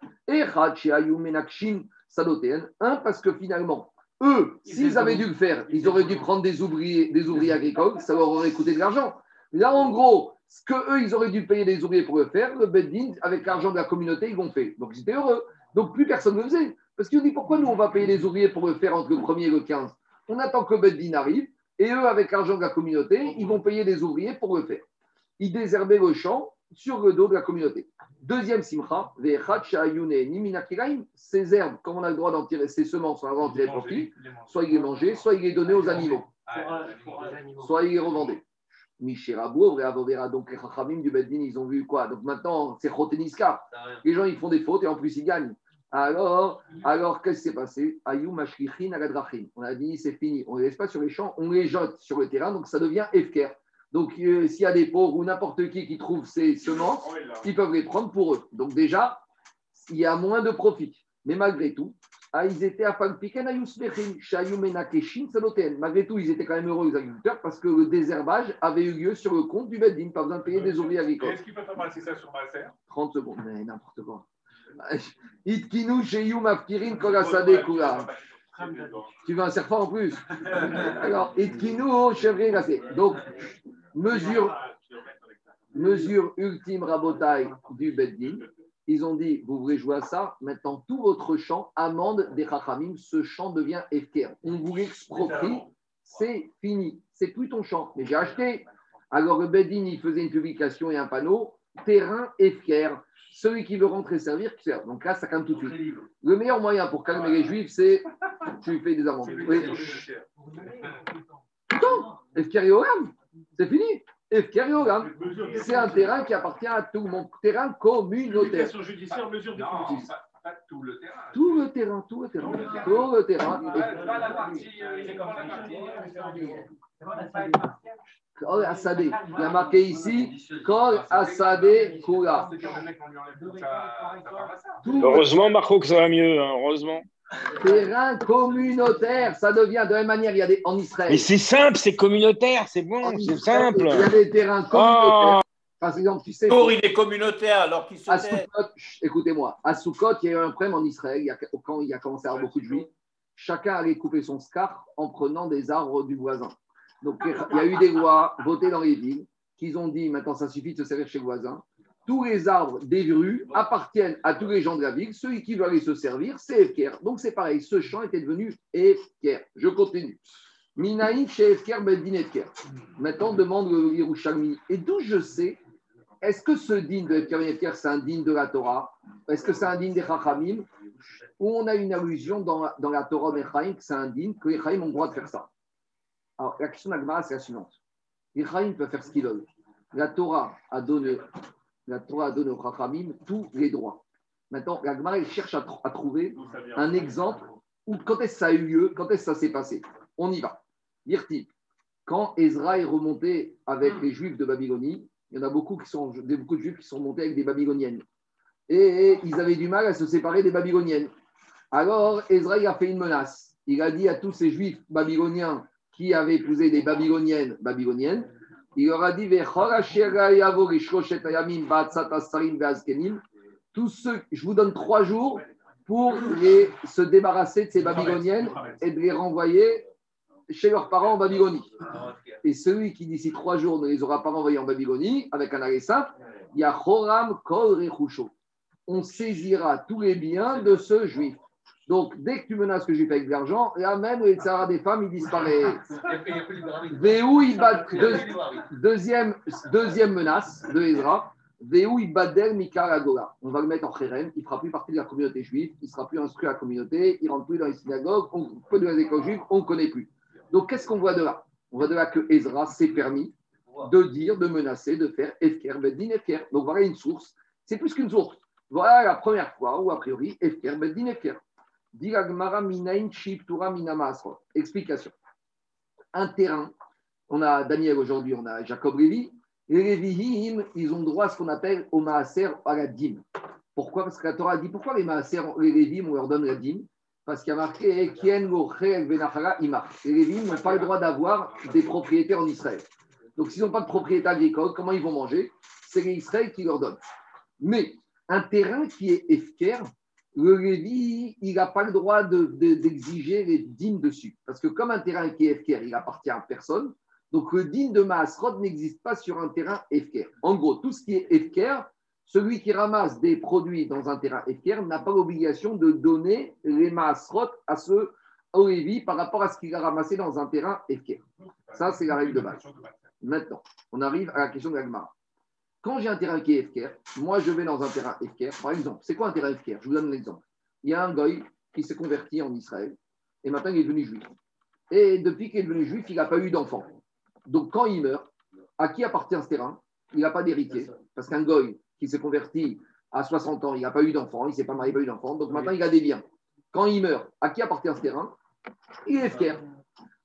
Un, parce que finalement, eux, s'ils avaient dû le faire, ils auraient dû prendre des ouvriers, des ouvriers agricoles, ça leur aurait coûté de l'argent. Là, en gros, ce que eux, ils auraient dû payer des ouvriers pour le faire, le Beddin, avec l'argent de la communauté, ils l'ont fait. Donc, ils étaient heureux. Donc, plus personne ne le faisait. Parce qu'ils ont dit, pourquoi nous, on va payer les ouvriers pour le faire entre le 1er et le 15 On attend que le Beddin arrive, et eux, avec l'argent de la communauté, ils vont payer des ouvriers pour le faire. Ils désherbaient le champ sur le dos de la communauté. Deuxième simcha, ces herbes, comme on a le droit d'en tirer, ces semences, on a le droit d'en tirer profit, soit ils les mangeaient, soit ils les donnaient aux animaux animal. soit ils les revendaient. Michérabou, vrai Avovera, donc les Chachamim du Beddin, ils ont vu quoi? Donc maintenant, c'est Choteniska. Les gens, ils font des fautes et en plus, ils gagnent. Alors, alors qu'est-ce qui s'est passé? Ayou. On a dit, c'est fini. On ne les laisse pas sur les champs, on les jette sur le terrain, donc ça devient Efker. Donc, euh, s'il y a des pauvres ou n'importe qui qui trouve ces semences, ils peuvent les prendre pour eux. Donc, déjà, il y a moins de profit. Mais malgré tout, ah, ils étaient à. Malgré tout, ils étaient quand même heureux, les agriculteurs, parce que le désherbage avait eu lieu sur le compte du Beddin, pas besoin de payer des ouvriers agricoles. Est-ce qu'il peut pas passer ça sur ma serre? 30 secondes, mais n'importe quoi. Itkinu Sheyou Mafkirin Kolasade Kula. Tu veux un serpent en plus Alors, Itkinu. Donc, mesure, mesure ultime rabotaille du Beddin. Ils ont dit, vous voulez jouer à ça Maintenant, tout votre champ, amende des Chachamim, ce champ devient Efker. On vous l'exproprie, c'est fini. C'est plus ton champ. Mais j'ai acheté. Alors, le Beddin, il faisait une publication et un panneau terrain Efker. Celui qui veut rentrer servir, qui sert. Donc là, ça calme tout de suite. Le meilleur moyen pour calmer les juifs, c'est tu lui fais des amendes. Oui. C'est fini. C'est un terrain qui appartient à tout le monde. Terrain communautaire. judiciaire, mesure de tout le terrain. Tout le terrain, tout le terrain, tout le terrain. Il. Kol Asadé. Y a marqué ici Kol Asadé Kula. Heureusement, Marco, que ça va mieux. hein, heureusement. terrain communautaire, ça devient de la même manière. Il y a des en Israël. Mais c'est simple, c'est communautaire, c'est bon, c'est simple. Il y a des terrains communautaires. Par exemple, tu sais. Pour il est communautaire alors qu'il se À. Soukot, écoutez-moi, à Soukot, il y a eu un problème en Israël, il y a, quand il y a commencé à avoir beaucoup de juifs, chacun allait couper son scar en prenant des arbres du voisin. Donc il y a eu des lois votées dans les villes qui ont dit maintenant ça suffit de se servir chez le voisin. Tous les arbres des rues appartiennent à tous les gens de la ville. Celui qui veut aller se servir, c'est Efker. Donc c'est pareil, ce champ était devenu Efker. Je continue. Minaïf chez Efker, Bedin Efker. Maintenant, demande le Yerushalmi. Et d'où je sais, est-ce que ce digne de Efker c'est un digne de la Torah? Est-ce que c'est un digne des Chachamim? Ou on a une allusion dans, dans la Torah des Chaim que c'est un digne, que les Chaim ont le droit de faire ça? Alors, la question d'Agmara, c'est la suivante. Les Chaim peuvent faire ce qu'ils veulent. La Torah a donné, la Torah a donné aux Chachamim tous les droits. Maintenant, l'Agmara, il cherche à, tr- à trouver un exemple où quand est-ce que ça a eu lieu, quand est-ce que ça s'est passé? On y va. Dirti, quand Ezra est remonté avec les Juifs de Babylonie, il y en a beaucoup qui sont, des- beaucoup de Juifs qui sont montés avec des Babyloniennes. Et ils avaient du mal à se séparer des Babyloniennes. Alors Ezra il a fait une menace. Il a dit à tous ces Juifs babyloniens qui avaient épousé des Babyloniennes babyloniennes, il leur a dit tous ceux, je vous donne trois jours pour se débarrasser de ces Babyloniennes et de les renvoyer chez leurs parents en Babylonie. Et celui qui d'ici trois jours ne les aura pas renvoyés en Babylonie, avec un arrêt simple, il y a Choram Kol. On saisira tous les biens de ce juif. Donc, dès que tu menaces le juif avec de l'argent, là même, les tsara des femmes, il disparaît. Il bat- deuxième, deuxième menace de Ezra. Il. On va le mettre en chérem. Il ne fera plus partie de la communauté juive. Il ne sera plus instruit à la communauté. Il ne rentre plus dans les synagogues. On peut de les écoles juives. On ne connaît plus. Donc, qu'est-ce qu'on voit de là? On voit de là que Ezra s'est permis de dire, de menacer, de faire Efker, Beddin, Efker. Donc, voilà une source. C'est plus qu'une source. Voilà la première fois où, a priori, Efker, Beddin, Efker. Explication. Un terrain. On a Daniel aujourd'hui, on a Jacob Lévy. Les ils ont droit à ce qu'on appelle au Maaser, à la dîme. Pourquoi? Parce que la Torah dit pourquoi les Maaser, les Lévihim, on leur donne la dîme Parce qu'il y a marqué Kien chel venachara imar. Les Lévihim n'ont pas le droit d'avoir des propriétaires en Israël. Donc, s'ils n'ont pas de propriété agricole, comment ils vont manger? C'est les Israël qui leur donnent. Mais un terrain qui est Efker, le Lévi, il n'a pas le droit de- de- d'exiger les dîmes dessus. Parce que comme un terrain qui est Efker, il appartient à personne, donc le dîme de Maasrod n'existe pas sur un terrain Efker. En gros, tout ce qui est Efker, celui qui ramasse des produits dans un terrain Efker n'a pas l'obligation de donner les Maasrod à ce au par rapport à ce qu'il a ramassé dans un terrain Efker. Ça, c'est la règle de base. Maintenant, on arrive à la question de l'Agmara. Quand j'ai un terrain qui est FKR, moi je vais dans un terrain FKR. Par exemple, c'est quoi un terrain FKR Je vous donne un exemple. Il y a un goy qui s'est converti en Israël et maintenant il est devenu juif. Et depuis qu'il est devenu juif, il n'a pas eu d'enfant. Donc quand il meurt, à qui appartient ce terrain? Il n'a pas d'héritier. Parce qu'un goy qui s'est converti à 60 ans, il n'a pas eu d'enfant, il ne s'est pas marié, il n'a pas eu d'enfant. Donc maintenant il a des biens. Quand il meurt, à qui appartient ce terrain? Il est FKR.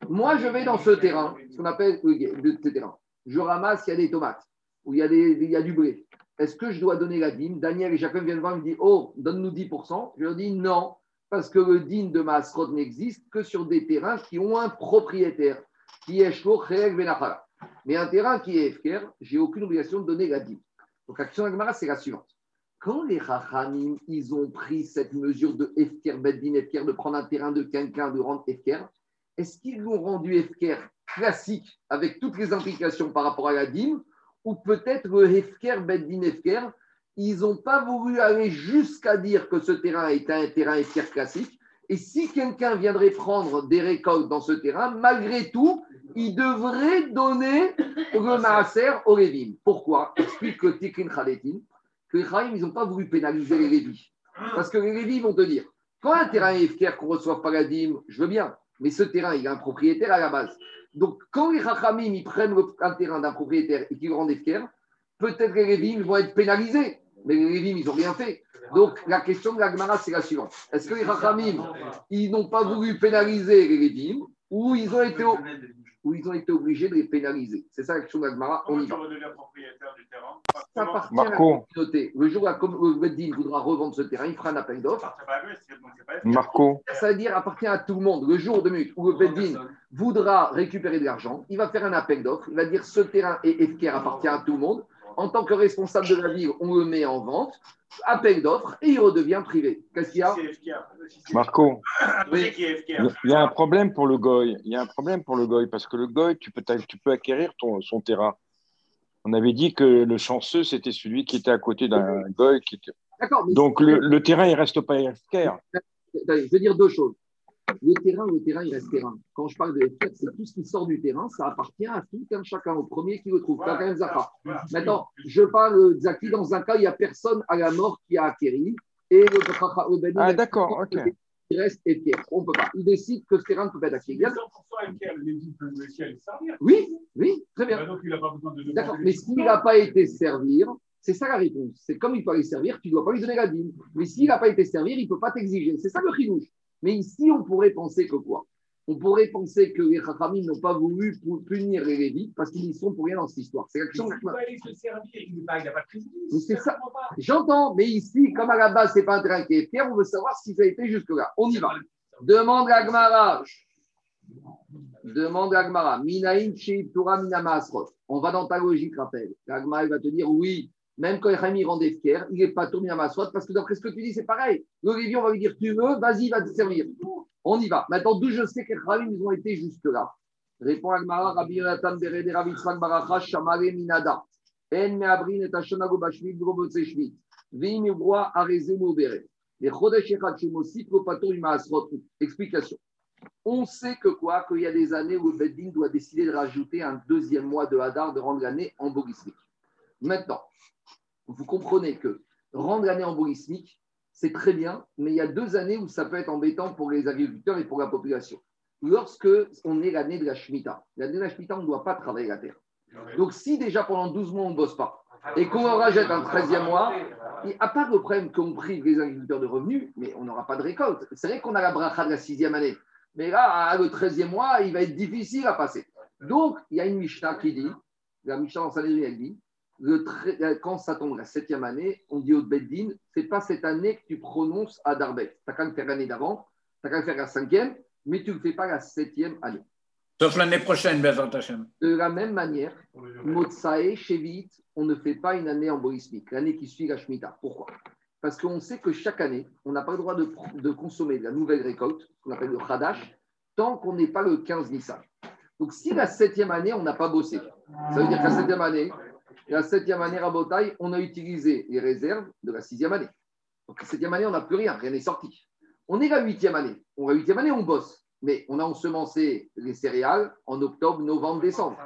Moi, je vais dans ce terrain, ce qu'on appelle le terrain. Je ramasse, il y a des tomates, ou il y a, du blé. Est-ce que je dois donner la dîme? Daniel et Jacob viennent voir, me disent Oh, donne-nous 10%. Je leur dis non, parce que le dîme de Maasrod n'existe que sur des terrains qui ont un propriétaire, qui est Chérek Benachala. Mais un terrain qui est FKR, j'ai aucune obligation de donner la dîme. Donc, la question de Gemara, c'est la suivante. Quand les Rachamim, ils ont pris cette mesure de FKR, Beddin FKR, de prendre un terrain de quelqu'un, de rendre FKR, est-ce qu'ils l'ont rendu FKR classique avec toutes les implications par rapport à la dîme ou peut-être le Hefker, Beddin Hefker, ils n'ont pas voulu aller jusqu'à dire que ce terrain est un terrain Hefker classique. Et si quelqu'un viendrait prendre des récoltes dans ce terrain, malgré tout, il devrait donner le Maaser au Lévim. Pourquoi? Explique le Tikrin Khaletin que les ils n'ont pas voulu pénaliser les Lévis. Parce que les Lévis vont te dire quand un terrain est Hefker qu'on ne reçoit pas la dîme, je veux bien, mais ce terrain, il a un propriétaire à la base. Donc, quand les Rachamim ils prennent un terrain d'un propriétaire et qu'ils le rendent Efker, peut-être les Lévim vont être pénalisés. Mais les Lévim, ils n'ont rien fait. Donc, la question de la Gemara, c'est la suivante. Est-ce que les Rachamim, ils n'ont pas voulu pénaliser les Lévim ou ils ont été, ou ils ont été obligés de les pénaliser C'est ça la question de la Gemara. On Comment y tu va. redeviens propriétaire du terrain Ça appartient Marco. à la communauté. Le jour où le Beddin voudra revendre ce terrain, il fera un appel d'offres. Marco, Ça veut dire appartient à tout le monde. Le jour de minute où le Beddin voudra récupérer de l'argent, il va faire un appel d'offres. Il va dire ce terrain est FKR appartient à tout le monde. En tant que responsable de la ville, on le met en vente. Appel d'offres et il redevient privé. Qu'est-ce qu'il y a Marco, Oui, il y a- un problème pour le goy. Il y a un problème pour le goy parce que le goy, tu peux, tu peux acquérir ton, son terrain. On avait dit que le chanceux, c'était celui qui était à côté d'un goy. Qui était- Donc le, le terrain, il reste pas FKR. Attendez, je veux dire deux choses. Le terrain, le terrain, il reste terrain. Quand je parle de FKR, c'est tout ce qui sort du terrain, ça appartient à tout un chacun, au premier qui le trouve. Voilà, Chacun Zaka. voilà. Maintenant, je parle de Zaki. Dans un cas, il n'y a personne à la mort qui a acquéri. Et le, Ah, d'accord, ok. il reste FKR. On ne peut pas. Il décide que ce terrain ne peut pas être acquis. Il y a 100% FKR, les villes peuvent aussi aller servir. Oui, oui, très bien. Bah, Donc, il n'a pas besoin de. D'accord, mais s'il n'a pas été servir, c'est ça la réponse. C'est comme il peut aller servir, tu ne dois pas lui donner la dîme. Mais s'il n'a pas été servir, il ne peut pas t'exiger. C'est ça le chidouche. Mais ici, on pourrait penser que quoi? On pourrait penser que les Chachamim n'ont pas voulu punir les Lévites parce qu'ils y sont pour rien dans cette histoire. C'est la question. Il peut aller se servir, il n'a pas, de préjudice. C'est ça. J'entends, mais ici, comme à la base, ce n'est pas un terrain qui est fier, on veut savoir si ça a été jusque-là. On y va. Demande à Gmara. Demande à Gmara. Minaïn Torah Minama Asrot. On va dans ta logique, rappel. La Gemara, elle va te dire oui, même quand Rémi rend des fiers, il n'est pas tourné à Asrot parce que d'après ce que tu dis, c'est pareil. Le Lévi, on va lui dire tu veux, vas-y, va te servir. On y va. Maintenant, d'où je sais que Khamim, ils ont été jusque-là? Répond Agmara, Rabbi Yonatan Berede, Rabbi Yitzhak Baracha, Shamare Minada. En meabrin et Ashanago Bashmit, Grobotse Shmit. Veim Ubroa, Areze Moubere. Les Chodesh Echad Shemosif, Lopato Asrot. Explication. On sait que quoi? Qu'il y a des années où le Beddin doit décider de rajouter un deuxième mois de Hadar, de rendre l'année embolismique. Maintenant, vous comprenez que rendre l'année embolismique, c'est très bien, mais il y a deux années où ça peut être embêtant pour les agriculteurs et pour la population. Lorsque on est l'année de la Shemitah, l'année de la Shemitah, on ne doit pas travailler la terre. Donc, si déjà pendant 12 mois, on ne bosse pas, et qu'on en rajoute un 13e mois, et à part le problème qu'on prive les agriculteurs de revenus, mais on n'aura pas de récolte. C'est vrai qu'on a la bracha de la sixième année, mais là, le 13e mois, il va être difficile à passer. Donc, il y a une Mishnah qui dit, la Mishnah dans Sanhedrin, elle dit, le tre- quand ça tombe la septième année, on dit au Beddin, c'est pas cette année que tu prononces à Darbet. Tu n'as qu'à le faire l'année d'avant, tu n'as qu'à le faire la cinquième, mais tu ne le fais pas la septième année. Sauf l'année prochaine, Bezrat Hashem. De la même manière, Motsae, Shevit, on ne fait pas une année embolismique, l'année qui suit la Shemitah. Pourquoi? Parce qu'on sait que chaque année, on n'a pas le droit de, de consommer de la nouvelle récolte, ce qu'on appelle le Hadash, tant qu'on n'est pas le 15 Nissan. Donc, si la septième année, on n'a pas bossé, ça veut dire que la septième année, la septième année, Rabotai, on a utilisé les réserves de la sixième année. Donc, la septième année, on n'a plus rien, rien n'est sorti. On est la huitième année. On la huitième année, on bosse. Mais on a ensemencé les céréales en octobre, novembre, décembre.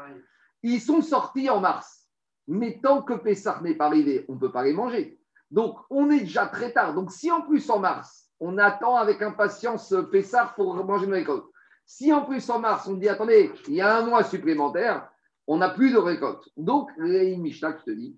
Ils sont sortis en mars. Mais tant que Pessah n'est pas arrivé, on ne peut pas les manger. Donc, on est déjà très tard. Donc, si en plus en mars, on attend avec impatience Pessah pour manger nos récoltes, si en plus en mars, on dit attendez, il y a un mois supplémentaire, on n'a plus de récolte. Donc, une Mishnah te dit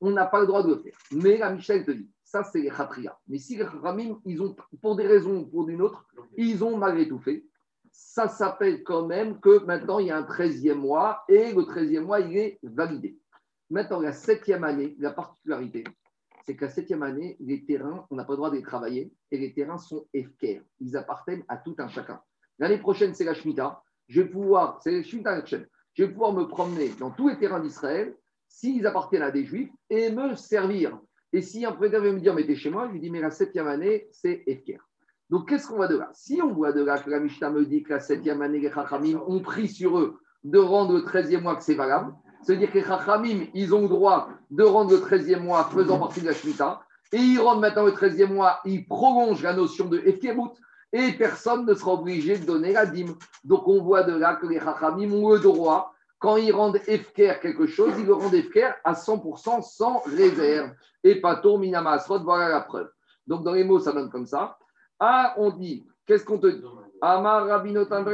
on n'a pas le droit de le faire. Mais la Mishnah te dit ça, c'est les Khatria. Mais si les Khatramim, ils ont, pour des raisons ou pour d'une autre, ils ont malgré tout fait, ça s'appelle quand même que maintenant il y a un 13e mois et le 13e mois il est validé. Maintenant, la septième année, la particularité, c'est que la septième année, les terrains, on n'a pas le droit de les travailler et les terrains sont FKR. Ils appartiennent à tout un chacun. L'année prochaine, c'est la Shemitah. Je vais pouvoir, c'est la Shemitah. Je vais pouvoir me promener dans tous les terrains d'Israël s'ils appartiennent à des juifs et me servir. Et si un président veut me dire, mais t'es chez moi, je lui dis, mais la septième année, c'est FKR. Donc, qu'est-ce qu'on voit de là? Si on voit de là que la Mishnah me dit que la septième année, les Chachamim ont pris sur eux de rendre le treizième mois que c'est valable, c'est-à-dire que les Chachamim, ils ont le droit de rendre le treizième mois faisant partie de la Shemitah, et ils rendent maintenant le treizième mois, ils prolongent la notion de Efkerut, et personne ne sera obligé de donner la dîme. Donc, on voit de là que les Chachamim ont le droit, quand ils rendent Efker quelque chose, ils le rendent Efker à 100% sans réserve. Et pas tour, Minama Asrod, voilà la preuve. Donc, dans les mots, ça donne comme ça. Ah, on dit, qu'est-ce qu'on te dit? Amar Rabinotan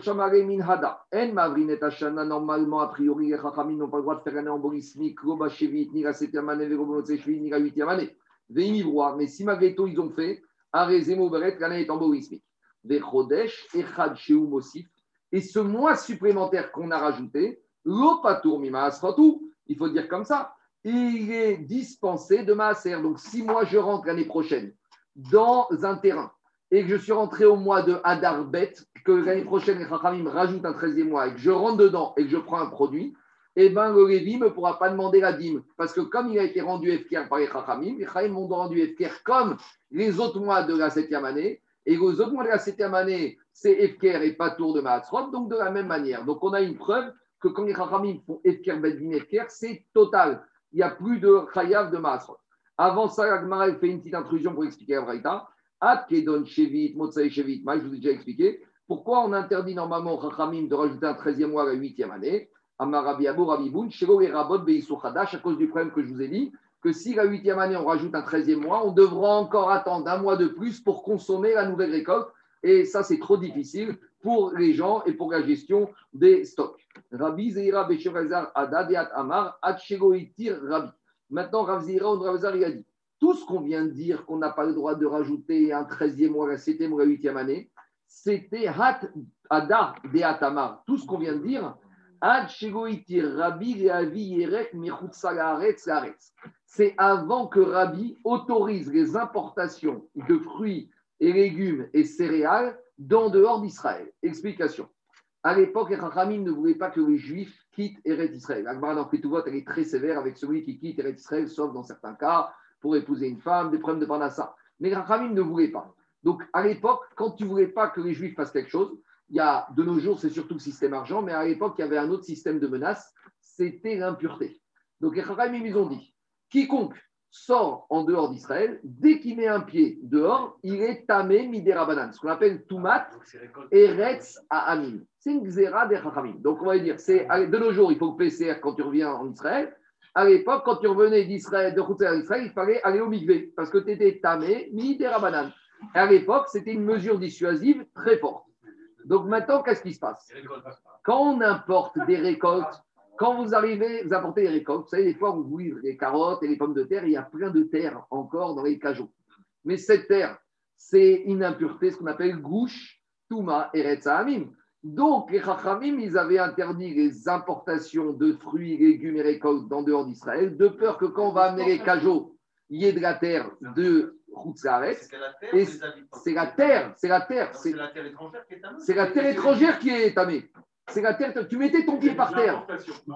Shamare Min Hada. En Mavrinet Hashana, normalement, a priori, les Chachamim n'ont pas le droit de faire un embolismique, ni la septième année, Roba Shevit, ni la huitième année. Veimivroa. Mais si malgré tout ils ont fait, Et ce mois supplémentaire qu'on a rajouté, il faut dire comme ça, il est dispensé de maaser. Donc si moi je rentre l'année prochaine dans un terrain. Et que je suis rentré au mois de Hadar Bet, que l'année prochaine, les Chachamim rajoutent un 13e mois et que je rentre dedans et que je prends un produit, eh bien, le Lévi ne pourra pas demander la dîme. Parce que comme il a été rendu FKR par les Chachamim, les Chachamim m'ont rendu FKR comme les autres mois de la septième année. Et les autres mois de la septième année, c'est FKR et pas tour de Maatsrot, donc de la même manière. Donc on a une preuve que quand les Chachamim font FKR, Bedvin, FKR, c'est total. Il n'y a plus de Chayav de Maatsrot. Avant ça, la fait une petite intrusion pour expliquer la Braïta. Kedon Shevit, Motsai Shevit, je vous ai déjà expliqué. Pourquoi on interdit normalement au Chachamim de rajouter un 13e mois à la 8e année? À cause du problème que je vous ai dit, que si la 8e année on rajoute un 13e mois, on devra encore attendre un mois de plus pour consommer la nouvelle récolte. Et ça, c'est trop difficile pour les gens et pour la gestion des stocks. Rabbi Zeira Amar, Rabbi. Maintenant, Rav Zeira il a dit tout ce qu'on vient de dire, qu'on n'a pas le droit de rajouter un 13e mois, la 7e ou la 8e année, c'était Hat Adar de Atamar. Tout ce qu'on vient de dire, c'est avant que Rabbi autorise les importations de fruits et légumes et céréales dans dehors d'Israël. Explication. À l'époque, les ne voulaient pas que les Juifs quittent Eretz Israël. L'Agmara dans elle est très sévère avec celui qui quitte Eretz Israël, sauf dans certains cas, pour épouser une femme, des problèmes de Parnassa. Mais les ne voulaient pas. Donc, à l'époque, quand tu ne voulais pas que les Juifs fassent quelque chose, il y a, de nos jours, c'est surtout le système argent, mais à l'époque, il y avait un autre système de menace, c'était l'impureté. Donc, les Chachamim, ils ont dit quiconque sort en dehors d'Israël, dès qu'il met un pied dehors, il est tamé midera ce qu'on appelle tumat eretz à amin. C'est une xéra des Chachamim. Donc, on va dire, c'est de nos jours, il faut le PCR quand tu reviens en Israël. À l'époque, quand tu revenais d'Israël, de Israël, il fallait aller au mikvé parce que tu étais tamé midera à l'époque, c'était une mesure dissuasive très forte. Donc maintenant, qu'est-ce qui se passe Quand on importe des récoltes, quand vous arrivez, vous apportez des récoltes, vous savez, des fois, vous livre les carottes et les pommes de terre, il y a plein de terre encore dans les cajots. Mais cette terre, c'est une impureté, ce qu'on appelle gouche, touma et retzahamim. Donc, les chachamim, ils avaient interdit les importations de fruits, légumes et récoltes dans dehors d'Israël, de peur que quand on va amener les cajots, il y ait de la terre de c'est la terre, c'est la terre. C'est la terre étrangère qui est tamée. C'est la terre étrangère qui est tamée. C'est la terre. Tu mettais ton pied par terre.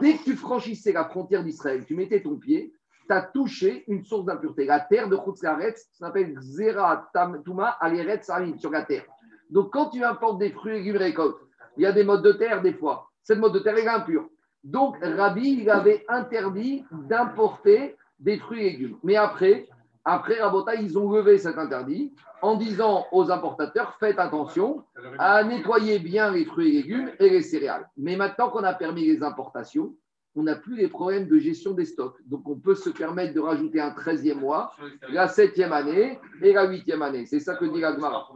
Dès que tu franchissais la frontière d'Israël, tu mettais ton pied, tu as touché une source d'impureté. La terre de Khutzaretz s'appelle Zera Tuma Aleret Salim sur la terre. Donc quand tu importes des fruits, légumes, récoltes, il y a des modes de terre des fois. Cette mode de terre est impure. Donc Rabbi, il avait interdit d'importer des fruits et légumes. Mais après, après, Rabota, ils ont levé cet interdit en disant aux importateurs faites attention à nettoyer bien les fruits et légumes et les céréales. Mais maintenant qu'on a permis les importations, on n'a plus les problèmes de gestion des stocks. Donc, on peut se permettre de rajouter un 13e mois, la 7e année et la 8e année. C'est ça que dit l'Agmara.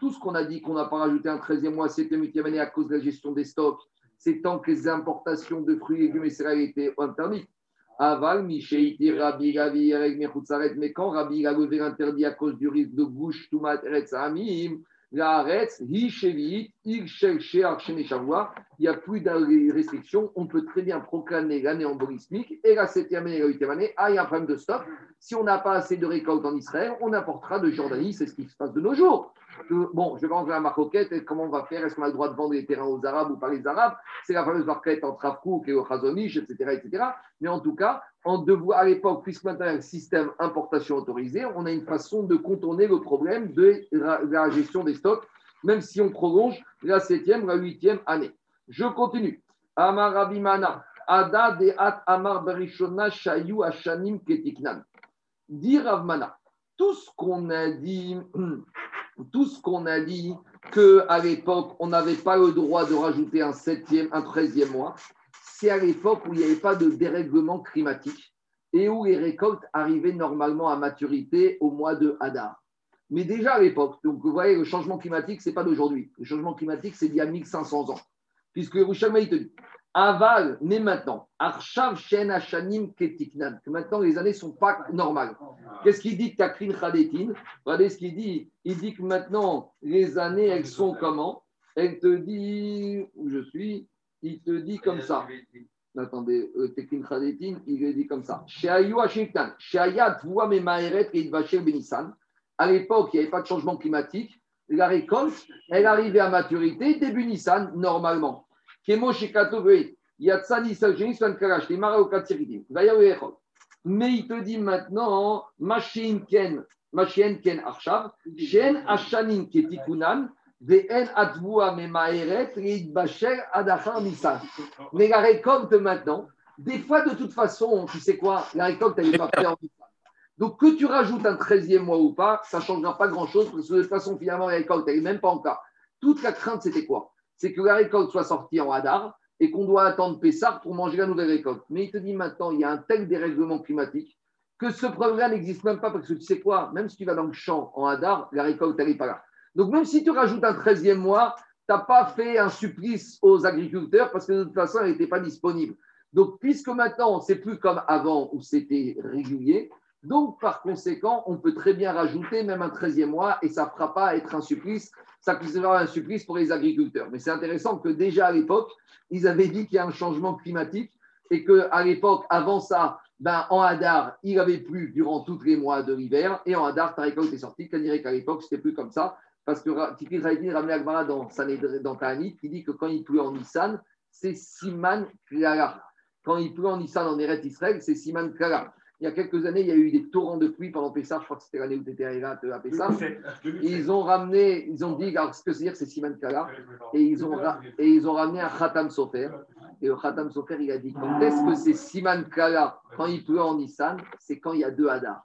Tout ce qu'on a dit qu'on n'a pas rajouté un 13e mois, 7e, 8e année à cause de la gestion des stocks, c'est tant que les importations de fruits, légumes et céréales étaient interdites. Aval, Mishéiti, Rabbi, Ravi, mais quand Rabbi a levé l'interdit à cause du risque de bouche, Toumat, Eretz, Amim, Laaretz, Hi, Il, Shel, Shavua, il n'y a plus de restrictions, on peut très bien proclamer l'année embolismique et la septième année et la huitième année, ah, il y a un problème de stock. Si on n'a pas assez de récoltes en Israël, on importera de Jordanie, c'est ce qui se passe de nos jours bon, je vais rentrer à ma et comment on va faire? Est-ce qu'on a le droit de vendre les terrains aux Arabes ou pas les Arabes? C'est la fameuse marquette entre Afkouk et au Khazonish, etc., etc. Mais en tout cas, en devoir, à l'époque, puisque maintenant a un système importation autorisé, on a une façon de contourner le problème de la gestion des stocks, même si on prolonge la septième, la huitième année. Je continue. Amar Abimana, Ada de At Amar Berishona Shayu Ashanim Ketiknan. Dit Ravmana, tout ce qu'on a dit tout ce qu'on a dit qu'à l'époque, on n'avait pas le droit de rajouter un septième, un treizième mois, c'est à l'époque où il n'y avait pas de dérèglement climatique et où les récoltes arrivaient normalement à maturité au mois de Hadar. Mais déjà à l'époque, donc vous voyez, le changement climatique, ce n'est pas d'aujourd'hui. Le changement climatique, c'est d'il y a 1500 ans. Puisque Rouchama, il te dit, Aval, mais maintenant, Arshav Shen Hashanim Ketiknan, que maintenant les années ne sont pas normales. Qu'est-ce qu'il dit Takrin Khadetin Regardez ce qu'il dit. Il dit que maintenant les années, elles sont comment? Elle te dit, où je suis, il te dit comme ça. Attendez, euh, Tekrin Khadetin, il dit comme ça. Sheayu Hashiktan, Sheayat Vuame Maeret et Idvacher Benissan. À l'époque, il n'y avait pas de changement climatique. La récolte, elle arrivait à maturité début Nissan, normalement. Mais il te dit maintenant, Machin Ken, Machin Ken Arshav, Shen Ketikunan, Ve'en Memaeret, Reidbacher Adachar Nissan. Mais la récolte maintenant, des fois de toute façon, tu sais quoi, la récolte, n'est pas faite en. Donc, que tu rajoutes un 13e mois ou pas, ça ne changera pas grand-chose parce que de toute façon, finalement, la récolte, elle n'est même pas en cas. Toute la crainte, c'était quoi? C'est que la récolte soit sortie en Hadar et qu'on doit attendre Pessar pour manger la nouvelle récolte. Mais il te dit maintenant, il y a un tel dérèglement climatique que ce problème n'existe même pas parce que tu sais quoi Même si tu vas dans le champ en Hadar, la récolte, elle n'est pas là. Donc, même si tu rajoutes un 13e mois, tu n'as pas fait un supplice aux agriculteurs parce que de toute façon, elle n'était pas disponible. Donc, puisque maintenant, c'est plus comme avant où c'était régulier, donc, par conséquent, on peut très bien rajouter même un 13e mois et ça ne fera pas être un supplice, ça sera un supplice pour les agriculteurs. Mais c'est intéressant que déjà à l'époque, ils avaient dit qu'il y a un changement climatique et qu'à l'époque, avant ça, ben, en Hadar, il n'avait plus durant tous les mois de l'hiver et en Hadar, ta récolte est sortie. Qu'on dirait qu'à l'époque, c'était plus comme ça parce que Tikri Zaïdin ramené Agmara dans, dans Ta'anit qui dit que quand il pleut en Nissan, c'est Siman Klara. Quand il pleut en Nissan en Eret Israël, c'est Siman Klara il y a quelques années, il y a eu des torrents de pluie pendant Pessah. Je crois que c'était l'année où tu étais à Pessah. Ils ont ramené, ils ont dit, alors ce que c'est dire, c'est Siman Kala. Et ils, ont, et ils ont ramené un Khatam Sofer. Et le Khatam Sofer, il a dit quand est-ce que c'est Siman Kala Quand il pleut en Nissan, c'est quand il y a deux Hadar.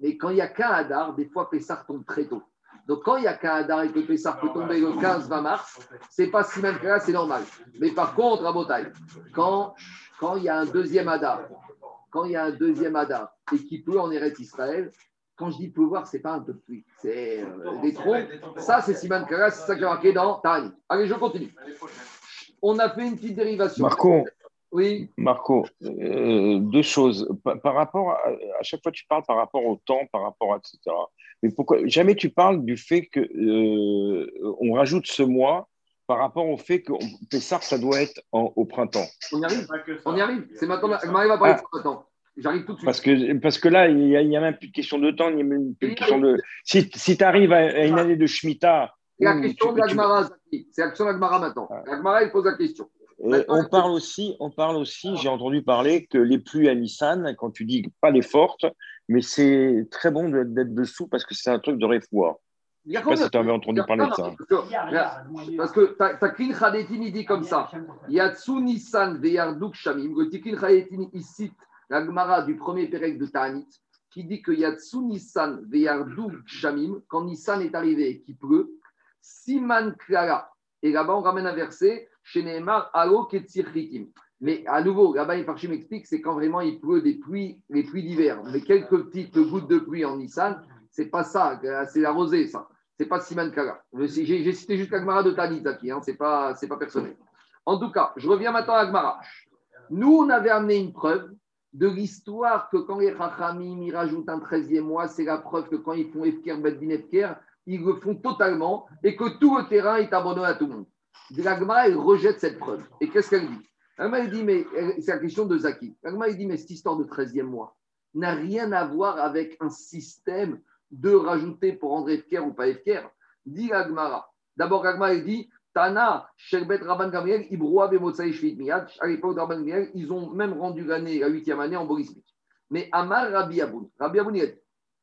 Mais quand il n'y a qu'un Hadar, des fois Pessah tombe très tôt. Donc quand il n'y a qu'un Hadar et que Pessah peut tomber le 15-20 mars, c'est pas Siman Kala, c'est normal. Mais par contre, à Botaï, quand, quand il y a un deuxième Hadar, quand il y a un deuxième Hadar et qu'il pleut en Eretz Israël, quand je dis pleuvoir, ce n'est pas un peu de pluie, c'est euh, des troncs. Ça, c'est Siman Kara, c'est ça qui est marqué dans Tani. Allez, je continue. On a fait une petite dérivation. Marco, oui. Marco, euh, deux choses. Par, rapport à, à, chaque fois, tu parles par rapport au temps, par rapport à etc. Mais pourquoi jamais tu parles du fait que euh, on rajoute ce mois par rapport au fait que Pessar, ça doit être en, au printemps. On y arrive. On y arrive. C'est maintenant. Marie va parler ah. de temps. J'arrive tout de suite. Parce que, parce que là, il n'y a, a, même plus de question de temps, il n'y a même plus de question de. Si, si tu arrives à, une année de Shemitah. C'est la question de l'Agmara, C'est la question de l'Agmara maintenant. Ah. L'Agmara, il pose la question. on parle aussi, on parle aussi j'ai entendu parler que les pluies à Nissan, quand tu dis pas les fortes, mais c'est très bon d'être dessous parce que c'est un truc de Je sais pas si tu avais entendu parler de ça. Parce que Takrin Khadetin, il dit comme ça Yatsu Nissan Veyarduk Shamim. Le Tikrin Khadetin, il cite la Gemara du premier Pérec de Ta'anit, qui dit que Yatsu Nissan Veyarduk Shamim, quand Nissan est arrivé et qu'il pleut, Siman Klara. Et là-bas, on ramène un verset chez Nehemar Alo Ketzirchitim. Mais à nouveau, là-bas, Farshim explique c'est quand vraiment il pleut des pluies, les pluies d'hiver. Mais quelques petites gouttes de pluie en Nissan, c'est pas ça, c'est la rosée, ça. C'est pas Siman Kala. J'ai cité juste l'Agmara de Tanit, hein, c'est pas, pas personnel. En tout cas, je reviens maintenant à Agmara. Nous, on avait amené une preuve de l'histoire que quand les Chachamim ils rajoutent un 13e mois, c'est la preuve que quand ils font Efker, Bedbin, Efker, ils le font totalement et que tout le terrain est abandonné à tout le monde. L'Agmara, elle rejette cette preuve. Et qu'est-ce qu'elle dit? L'Agmara, dit, mais c'est la question de Zaki. L'Agmara, elle dit, mais cette histoire de 13e mois n'a rien à voir avec un système de rajouter pour rendre Efker ou pas Efker, dit Agmara. D'abord, Agmara dit Tana, Sherbet Rabban Gamriel, Ibroa Bemotsai Shvit. À l'époque Rabban ils ont même rendu l'année, la huitième année en borismique. Mais Amar Rabbi Aboun, Rabbi Aboun, il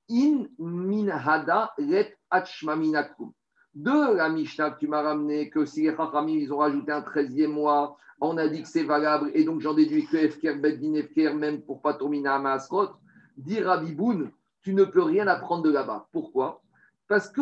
In minhada let achmaminakum. De la Mishnah que tu m'as ramené, que si les Chachamim, ils ont rajouté un 13e mois, on a dit que c'est valable, et donc j'en déduis que Efker, Beddin, Efker, même pour pas terminer à Maasrot, dit Rabbi Boun, tu ne peux rien apprendre de là-bas. Pourquoi? Parce que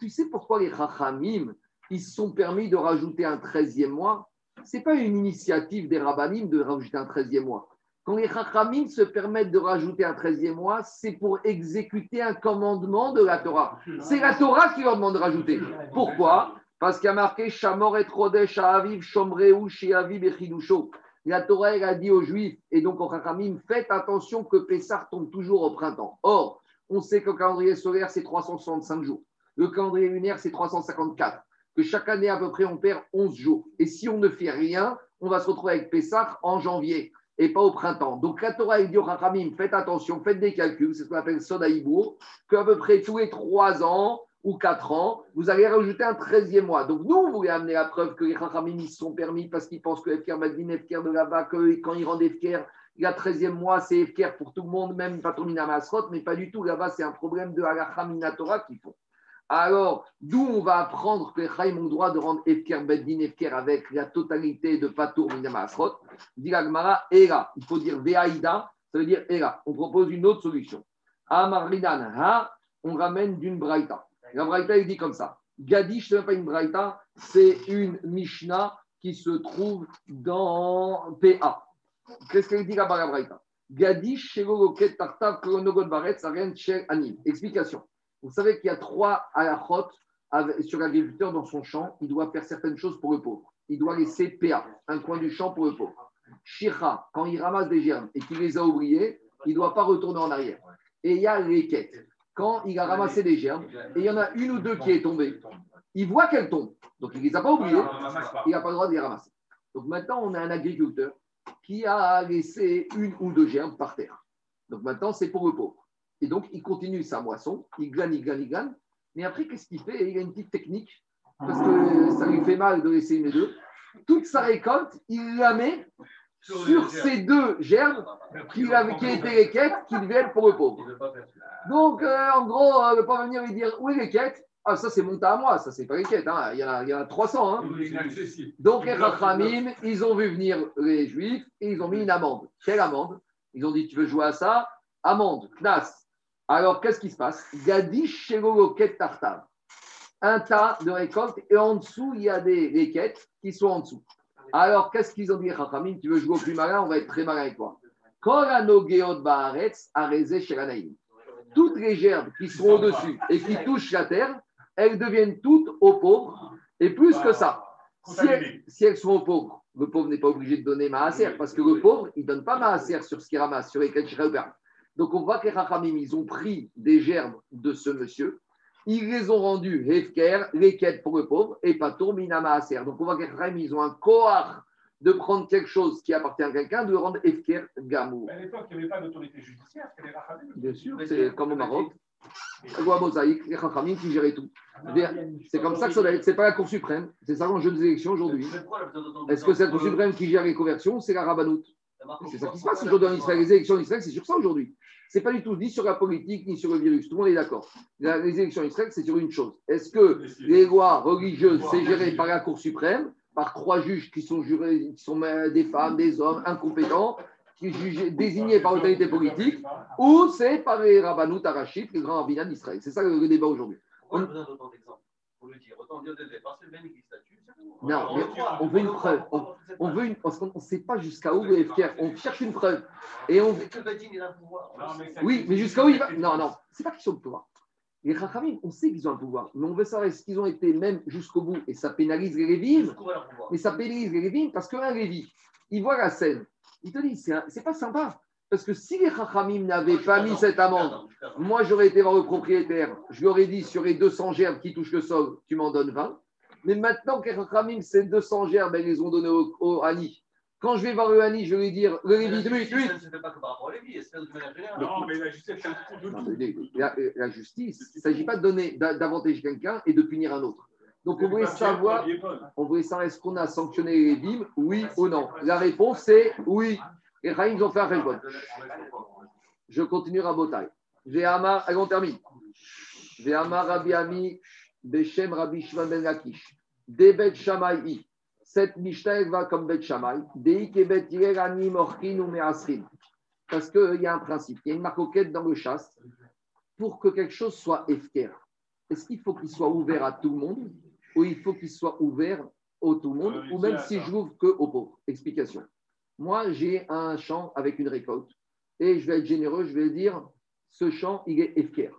tu sais pourquoi les Rachamim, ils sont permis de rajouter un 13e mois? Ce n'est pas une initiative des Rabbanim de rajouter un 13e mois. Quand les Rachamim se permettent de rajouter un 13e mois, c'est pour exécuter un commandement de la Torah. C'est la Torah qui leur demande de rajouter. Pourquoi? Parce qu'il y a marqué Shamor et Rodesh Aviv, Shomreu, Aviv et Chidusho. La Torah elle a dit aux Juifs et donc aux Chachamim faites attention que Pessah tombe toujours au printemps. Or, on sait que le calendrier solaire, c'est 365 jours. Le calendrier lunaire, c'est 354. Que chaque année, à peu près, on perd 11 jours. Et si on ne fait rien, on va se retrouver avec Pessah en janvier et pas au printemps. Donc la Torah dit aux Chachamim, faites attention, faites des calculs, c'est ce qu'on appelle Sodaïbour, qu'à peu près tous les 3 ans, ou 4 ans, vous allez rajouter un 13e mois. Donc nous, on voulait amener la preuve que les se sont permis parce qu'ils pensent que FKR Badin, FKR de là-bas, que quand ils rendent FKR, il y a 13e mois, c'est FKR pour tout le monde, même pas Mina Masrot, mais pas du tout. Là-bas, c'est un problème de Alachamina Torah qu'ils font. Alors, d'où on va apprendre que les Chaim ont le droit de rendre Efker Beddin Efker avec la totalité de Patour Minama Asrot Dit Agmara, Ela. Il faut dire Veaïda, ça veut dire Ela. On propose une autre solution. Amaridan, Ha, on ramène d'une Braïta. La Braïta, il dit comme ça. Gadish, ce n'est pas une Braïta, c'est une Mishnah qui se trouve dans PA. Qu'est-ce qu'elle dit là-bas, la Braïta? Gadish, Shegoloket, Tartav, Kronogod Baret, Saren, Cher, Anim. Explication. Vous savez qu'il y a trois halachot sur l'agriculteur dans son champ. Il doit faire certaines choses pour le pauvre. Il doit laisser PA, un coin du champ pour le pauvre. Shira, quand il ramasse des germes et qu'il les a oubliés, il ne doit pas retourner en arrière. Et il y a les quêtes. Quand il a ramassé des germes et il y en a une ou deux qui est tombée, il voit qu'elle tombe. Donc il ne les a pas oubliées. Il n'a pas le droit de les ramasser. Donc maintenant, on a un agriculteur qui a laissé une ou deux germes par terre. Donc maintenant, c'est pour le pauvre. Et donc, il continue sa moisson, il glane, il glane, il glane. Mais après, qu'est-ce qu'il fait? Il a une petite technique, parce que ça lui fait mal de laisser une deux. Toute sa récolte, il la met sur ces deux gerbes qui, qui étaient les quêtes qui viennent pour le pauvre. Donc, euh, en gros, euh, le pauvre va venir lui dire Où est les quêtes? Ah, ça, c'est monté à moi, ça, c'est pas les quêtes. Hein. Il, y a, il, y a, 300. Hein. Donc, les Rachamim, ils ont vu venir les Juifs et ils ont mis une amende. Quelle amende? Ils ont dit Tu veux jouer à ça? Amende, Knas, alors, qu'est-ce qui se passe? Gadish Tartav. Un tas de récoltes et en dessous, il y a des réquettes qui sont en dessous. Alors, qu'est-ce qu'ils ont dit Chachamim, tu veux jouer au plus malin, on va être très malin avec toi. Toutes les gerbes qui sont au-dessus et qui touchent la terre, elles deviennent toutes aux pauvres. Et plus que ça, si elles, sont aux pauvres, le pauvre n'est pas obligé de donner maaser parce que le pauvre, il ne donne pas maaser sur ce qu'il ramasse, sur les. Donc on voit que les Rachamim, ils ont pris des gerbes de ce monsieur, ils les ont rendus Hefker, les quêtes pour le pauvre, et pas Minama Aser. Donc on voit que ils ont un cohort de prendre quelque chose qui appartient à quelqu'un, de le rendre Hefker Gamou. À l'époque, il n'y avait pas d'autorité judiciaire, c'était les. Bien sûr, c'est comme au Maroc. Loi mosaïque, les Rachamim qui géraient tout. C'est comme ça que ça doit être. C'est pas la Cour suprême. C'est ça l'enjeu des élections aujourd'hui. Est-ce que c'est la Cour suprême qui gère les conversions C'est la Rabanoute. C'est ça qui se passe aujourd'hui en Israël. Les élections en Israël, c'est sur ça aujourd'hui. Ce n'est pas du tout ni sur la politique ni sur le virus. Tout le monde est d'accord. Les élections en Israël, c'est sur une chose. Est-ce que les lois religieuses, c'est géré par la Cour suprême, par trois juges qui sont, jurés, qui sont des femmes, des hommes incompétents, qui sont désignés par l'autorité politique, ou c'est par les rabbanout arachit, les grands rabbinats d'Israël? C'est ça le débat aujourd'hui. On a pour le dire. Autant dire dès départ, c'est le même qui statue. Non, mais on veut une preuve. On, veut une, parce qu'on ne sait pas jusqu'à où le FKR. On cherche une preuve. Et on... Oui, mais jusqu'à où il va? Non, non, c'est pas question de pouvoir. Les Rachamim, on sait qu'ils ont un pouvoir, mais on veut savoir est-ce qu'ils ont été même jusqu'au bout. Et ça pénalise les Lévim. Mais ça pénalise les Lévim parce qu'un Lévi, il voit la scène. Il te dit, c'est pas sympa. Parce que si les Chachamim n'avaient pas mis cette amende, moi j'aurais été voir le propriétaire, je lui aurais dit sur les 200 gerbes qui touchent le sol, tu m'en donnes 20. Mais maintenant que les Chachamim, ces 200 gerbes, ils les ont donné au, au Hani. Quand je vais voir le Hani, je vais lui dire le Lévi, deux minutes, Ça ne se fait pas que par rapport au Lévi, c'est de. Non, mais la justice, c'est de la, la justice, il ne s'agit pas de donner, d'avantager quelqu'un et de punir un autre. Donc on voulait savoir, on voulait savoir est-ce qu'on a sanctionné les Lévim, oui ou non. La réponse c'est oui. Les Chaim ont fait un bon. Je continue Rabotai. Ve'amar, allez, on termine. Ve'amar Rabbi Ami, Beshem Rabbi Shimon Ben Lakish. Debet Shamaï. Cette Mishnah va comme Bet Shamaï. Dei Kebet Yerani Morkin ou Measrin. Parce qu'il y a un principe, il y a une marcoquette dans le chasse. Pour que quelque chose soit efker, est-ce qu'il faut qu'il soit ouvert à tout le monde ou il faut qu'il soit ouvert au tout le monde, ou même si je l'ouvre que aux pauvres Explication. Moi, j'ai un champ avec une récolte et je vais être généreux, je vais dire ce champ, il est fier.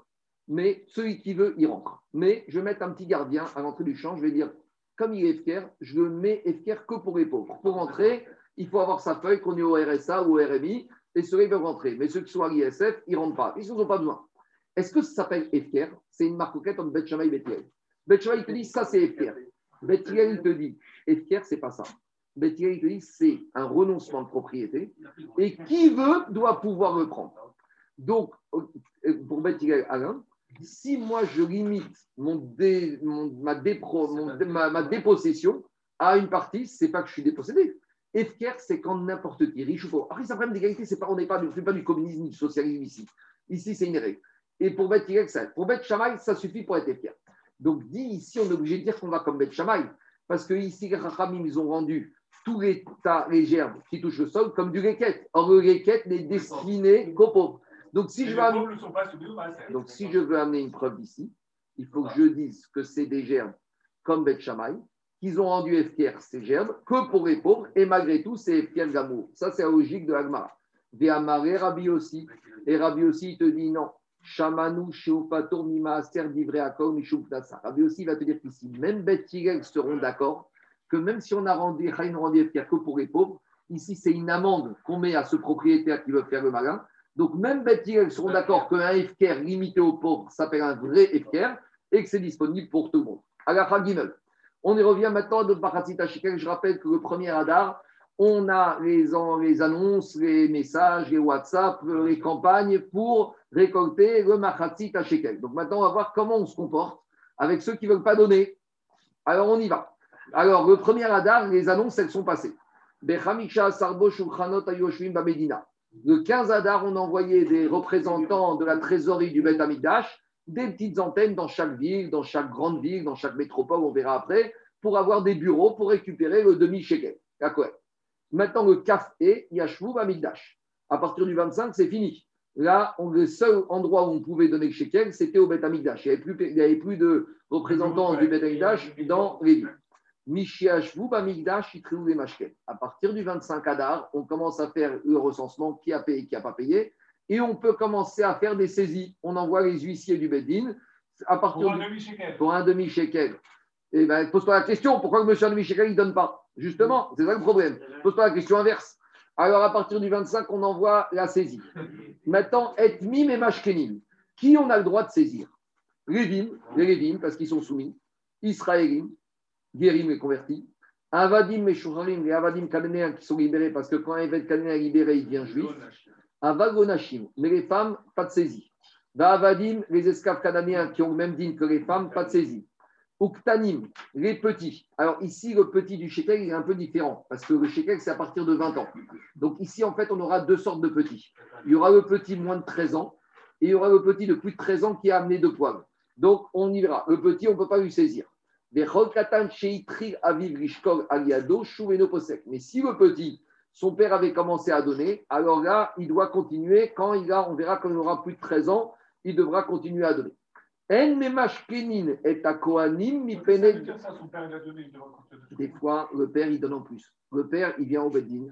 Mais celui qui veut, il rentre. Mais je vais mettre un petit gardien à l'entrée du champ, je vais dire comme il est FKR, je le mets FKR que pour les pauvres. Pour rentrer, il faut avoir sa feuille qu'on est au RSA ou au RMI, et ceux-là, ils peuvent rentrer. Mais ceux qui sont à l'ISF, ils ne rentrent pas. Ils n'en ont pas besoin. Est-ce que ça s'appelle FKR C'est une marcoquette entre Bet Shammai et Bet Hillel. Bet Shammai, il te dit, ça, c'est FKR. Bet Hillel, il te dit, FKR, c'est pas ça. Hillel, il te dit, c'est un renoncement de propriété, et qui veut doit pouvoir le prendre. Donc, euh, pour Hillel, Alain, si moi je limite mon dé- mon- ma, dépro- mon ma- ma dépossession à une partie, c'est pas que je suis dépossédé. FKR, c'est quand n'importe qui, riche ou pauvre. Après, c'est un problème d'égalité, c'est pas, on n'est pas, pas du communisme ni du socialisme ici. Ici, c'est une règle. Et pour Bet Hillel, ça, pour Bet Shammai, ça suffit pour être FKR. Donc, dit ici, on est obligé de dire qu'on va comme Bet Shammai, parce que ici, les Rachamim, ils ont rendu tous les tas, les gerbes qui touchent le sol comme du réquette. Or, le réquette n'est destiné qu'aux pauvres. Donc, si Et je veux amener- donc, si je veux une preuve ici, il faut que je dise que c'est des gerbes comme Beth Shammai, qu'ils ont rendu FKR ces gerbes que pour les pauvres, et malgré tout, c'est FKR Gamour. Ça, c'est la logique de Agmara. Véamaré, Rabbi aussi. Et Rabbi aussi, il te dit non. Shamanou, Sheupator, Mimaaser, Divreakor, Mishupnasa. Rabbi aussi, il va te dire qu'ici, même Beth seront d'accord que même si on a rendu, rendu que pour les pauvres, ici, c'est une amende qu'on met à ce propriétaire qui veut faire le malin. Donc, même Beth Hillel seront d'accord qu'un FKR limité aux pauvres s'appelle un vrai FKR et que c'est disponible pour tout le monde. À la. On y revient maintenant de Baratzita Shekel. Je rappelle que le premier radar, on a les, annonces, les messages, les WhatsApp, les campagnes pour récolter le Machatzit Shekel. Donc maintenant, on va voir comment on se comporte avec ceux qui ne veulent pas donner. Alors, on y va. Alors, le premier radar, les annonces, elles sont passées. Le 15 Adar, on envoyait des représentants de la trésorerie du Beth Amikdash, des petites antennes dans chaque ville, dans chaque grande ville, dans chaque métropole, on verra après, pour avoir des bureaux pour récupérer le demi-shekel. D'accord Maintenant, le Kaf et Yashvou Amikdash. À partir du 25, c'est fini. Là, on- le seul endroit où on pouvait donner le shekel, c'était au Beth Amikdash. Il n'y avait, avait plus de représentants du Beth Amikdash dans les villes. À partir du 25 Adar, on commence à faire le recensement qui a payé, qui n'a pas payé, et on peut commencer à faire des saisies. On envoie les huissiers du Bedin à partir Pour un du- demi-shekel. pour un demi-shekel. Eh ben, pose-toi la question, pourquoi le monsieur un demi-shekel, il ne donne pas? Justement, c'est ça le problème. Pose-toi la question inverse. Alors, à partir du 25, on envoie la saisie. Maintenant, Etmim et Mashkenim. Qui on a le droit de saisir? Lévim, les Lévim, parce qu'ils sont soumis. Israélim, Guérim les convertis. Avadim et Shurarim, les Avadim cananéens qui sont libérés, parce que quand un évêque cananéen est libéré, il devient juif. Avagonachim, mais les femmes, pas de saisie. Avadim, les esclaves cananéens qui ont le même digne que les femmes, pas de saisie. Uktanim, les petits. Alors ici, le petit du shekel est un peu différent, parce que le shekel, c'est à partir de 20 ans. Donc ici, en fait, on aura deux sortes de petits. Il y aura le petit moins de 13 ans, et il y aura le petit de plus de 13 ans qui a amené de poils. Donc on y verra. Le petit, on ne peut pas lui saisir. Mais si le petit, son père avait commencé à donner, alors là, il doit continuer. Quand il a, on verra quand il aura plus de 13 ans, il devra continuer à donner. Des fois, le père, il donne en plus. Le père, il vient au Beddin.